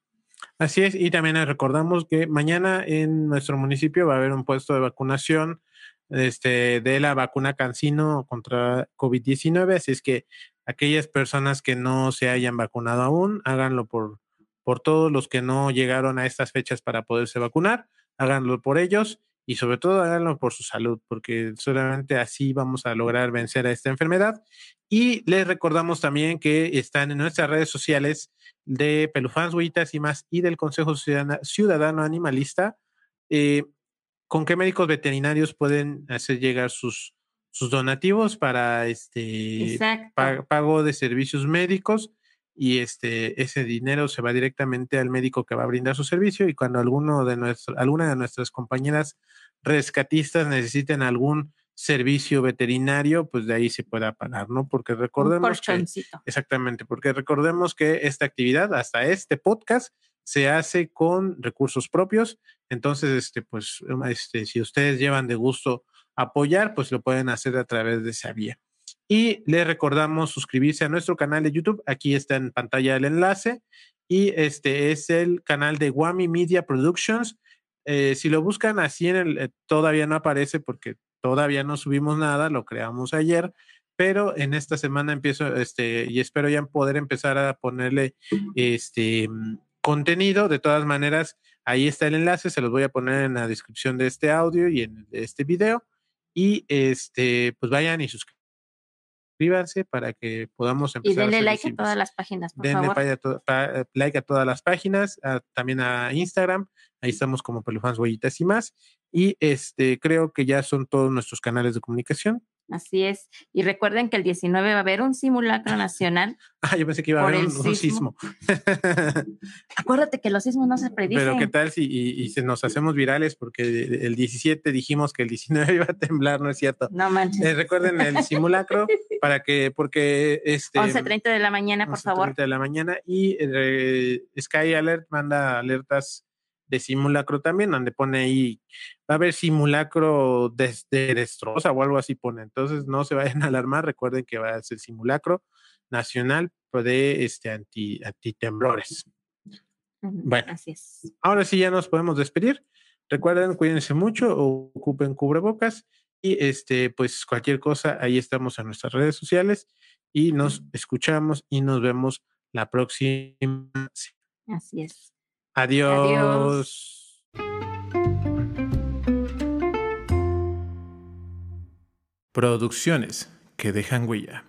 Así es, y también recordamos que mañana en nuestro municipio va a haber un puesto de vacunación este, de la vacuna Cancino contra COVID-19, así es que aquellas personas que no se hayan vacunado aún, háganlo por, por todos los que no llegaron a estas fechas para poderse vacunar, háganlo por ellos y sobre todo háganlo por su salud, porque solamente así vamos a lograr vencer a esta enfermedad. Y les recordamos también que están en nuestras redes sociales de Pelufans, Huitas y más, y del Consejo Ciudadano, Animalista, eh, con qué médicos veterinarios pueden hacer llegar sus, sus donativos para este pago de servicios médicos y este ese dinero se va directamente al médico que va a brindar su servicio y cuando alguno de nuestro, alguna de nuestras compañeras rescatistas necesiten algún servicio veterinario, pues de ahí se pueda pagar, ¿no? Porque recordemos que, exactamente, porque recordemos que esta actividad, hasta este podcast, se hace con recursos propios. Entonces, este, pues, este, si ustedes llevan de gusto apoyar, pues lo pueden hacer a través de esa vía. Y les recordamos suscribirse a nuestro canal de YouTube. Aquí está en pantalla el enlace. Y este es el canal de Wami Media Productions. Eh, si lo buscan así en el, eh, todavía no aparece porque todavía no subimos nada, lo creamos ayer, pero en esta semana empiezo, este, y espero ya poder empezar a ponerle este contenido. De todas maneras, ahí está el enlace, se los voy a poner en la descripción de este audio y en este video. Y este, pues vayan y suscríbanse suscríbanse para que podamos empezar. Y denle like a todas las páginas, por denle like a todas las páginas, también a Instagram, ahí estamos como Pelufans Huellitas y más. Y este creo que ya son todos nuestros canales de comunicación. Así es. Y recuerden que el 19 va a haber un simulacro nacional. (laughs) ah, yo pensé que iba a haber un, sismo. (laughs) Acuérdate que los sismos no se predicen. Pero qué tal si y, nos hacemos virales porque el 17 dijimos que el 19 (laughs) iba a temblar, ¿no es cierto? No manches. Eh, recuerden el simulacro para que, porque este... 11.30 de la mañana, por favor. 11.30 de la mañana y eh, Sky Alert manda alertas de simulacro también, donde pone ahí, va a haber simulacro desde destroza o algo así pone. Entonces no se vayan a alarmar, recuerden que va a ser simulacro nacional de este anti, temblores Bueno, así es. ahora sí ya nos podemos despedir. Recuerden, cuídense mucho, ocupen cubrebocas y este, pues cualquier cosa, ahí estamos en nuestras redes sociales y nos escuchamos y nos vemos la próxima. Así es. Adiós. Producciones que dejan huella.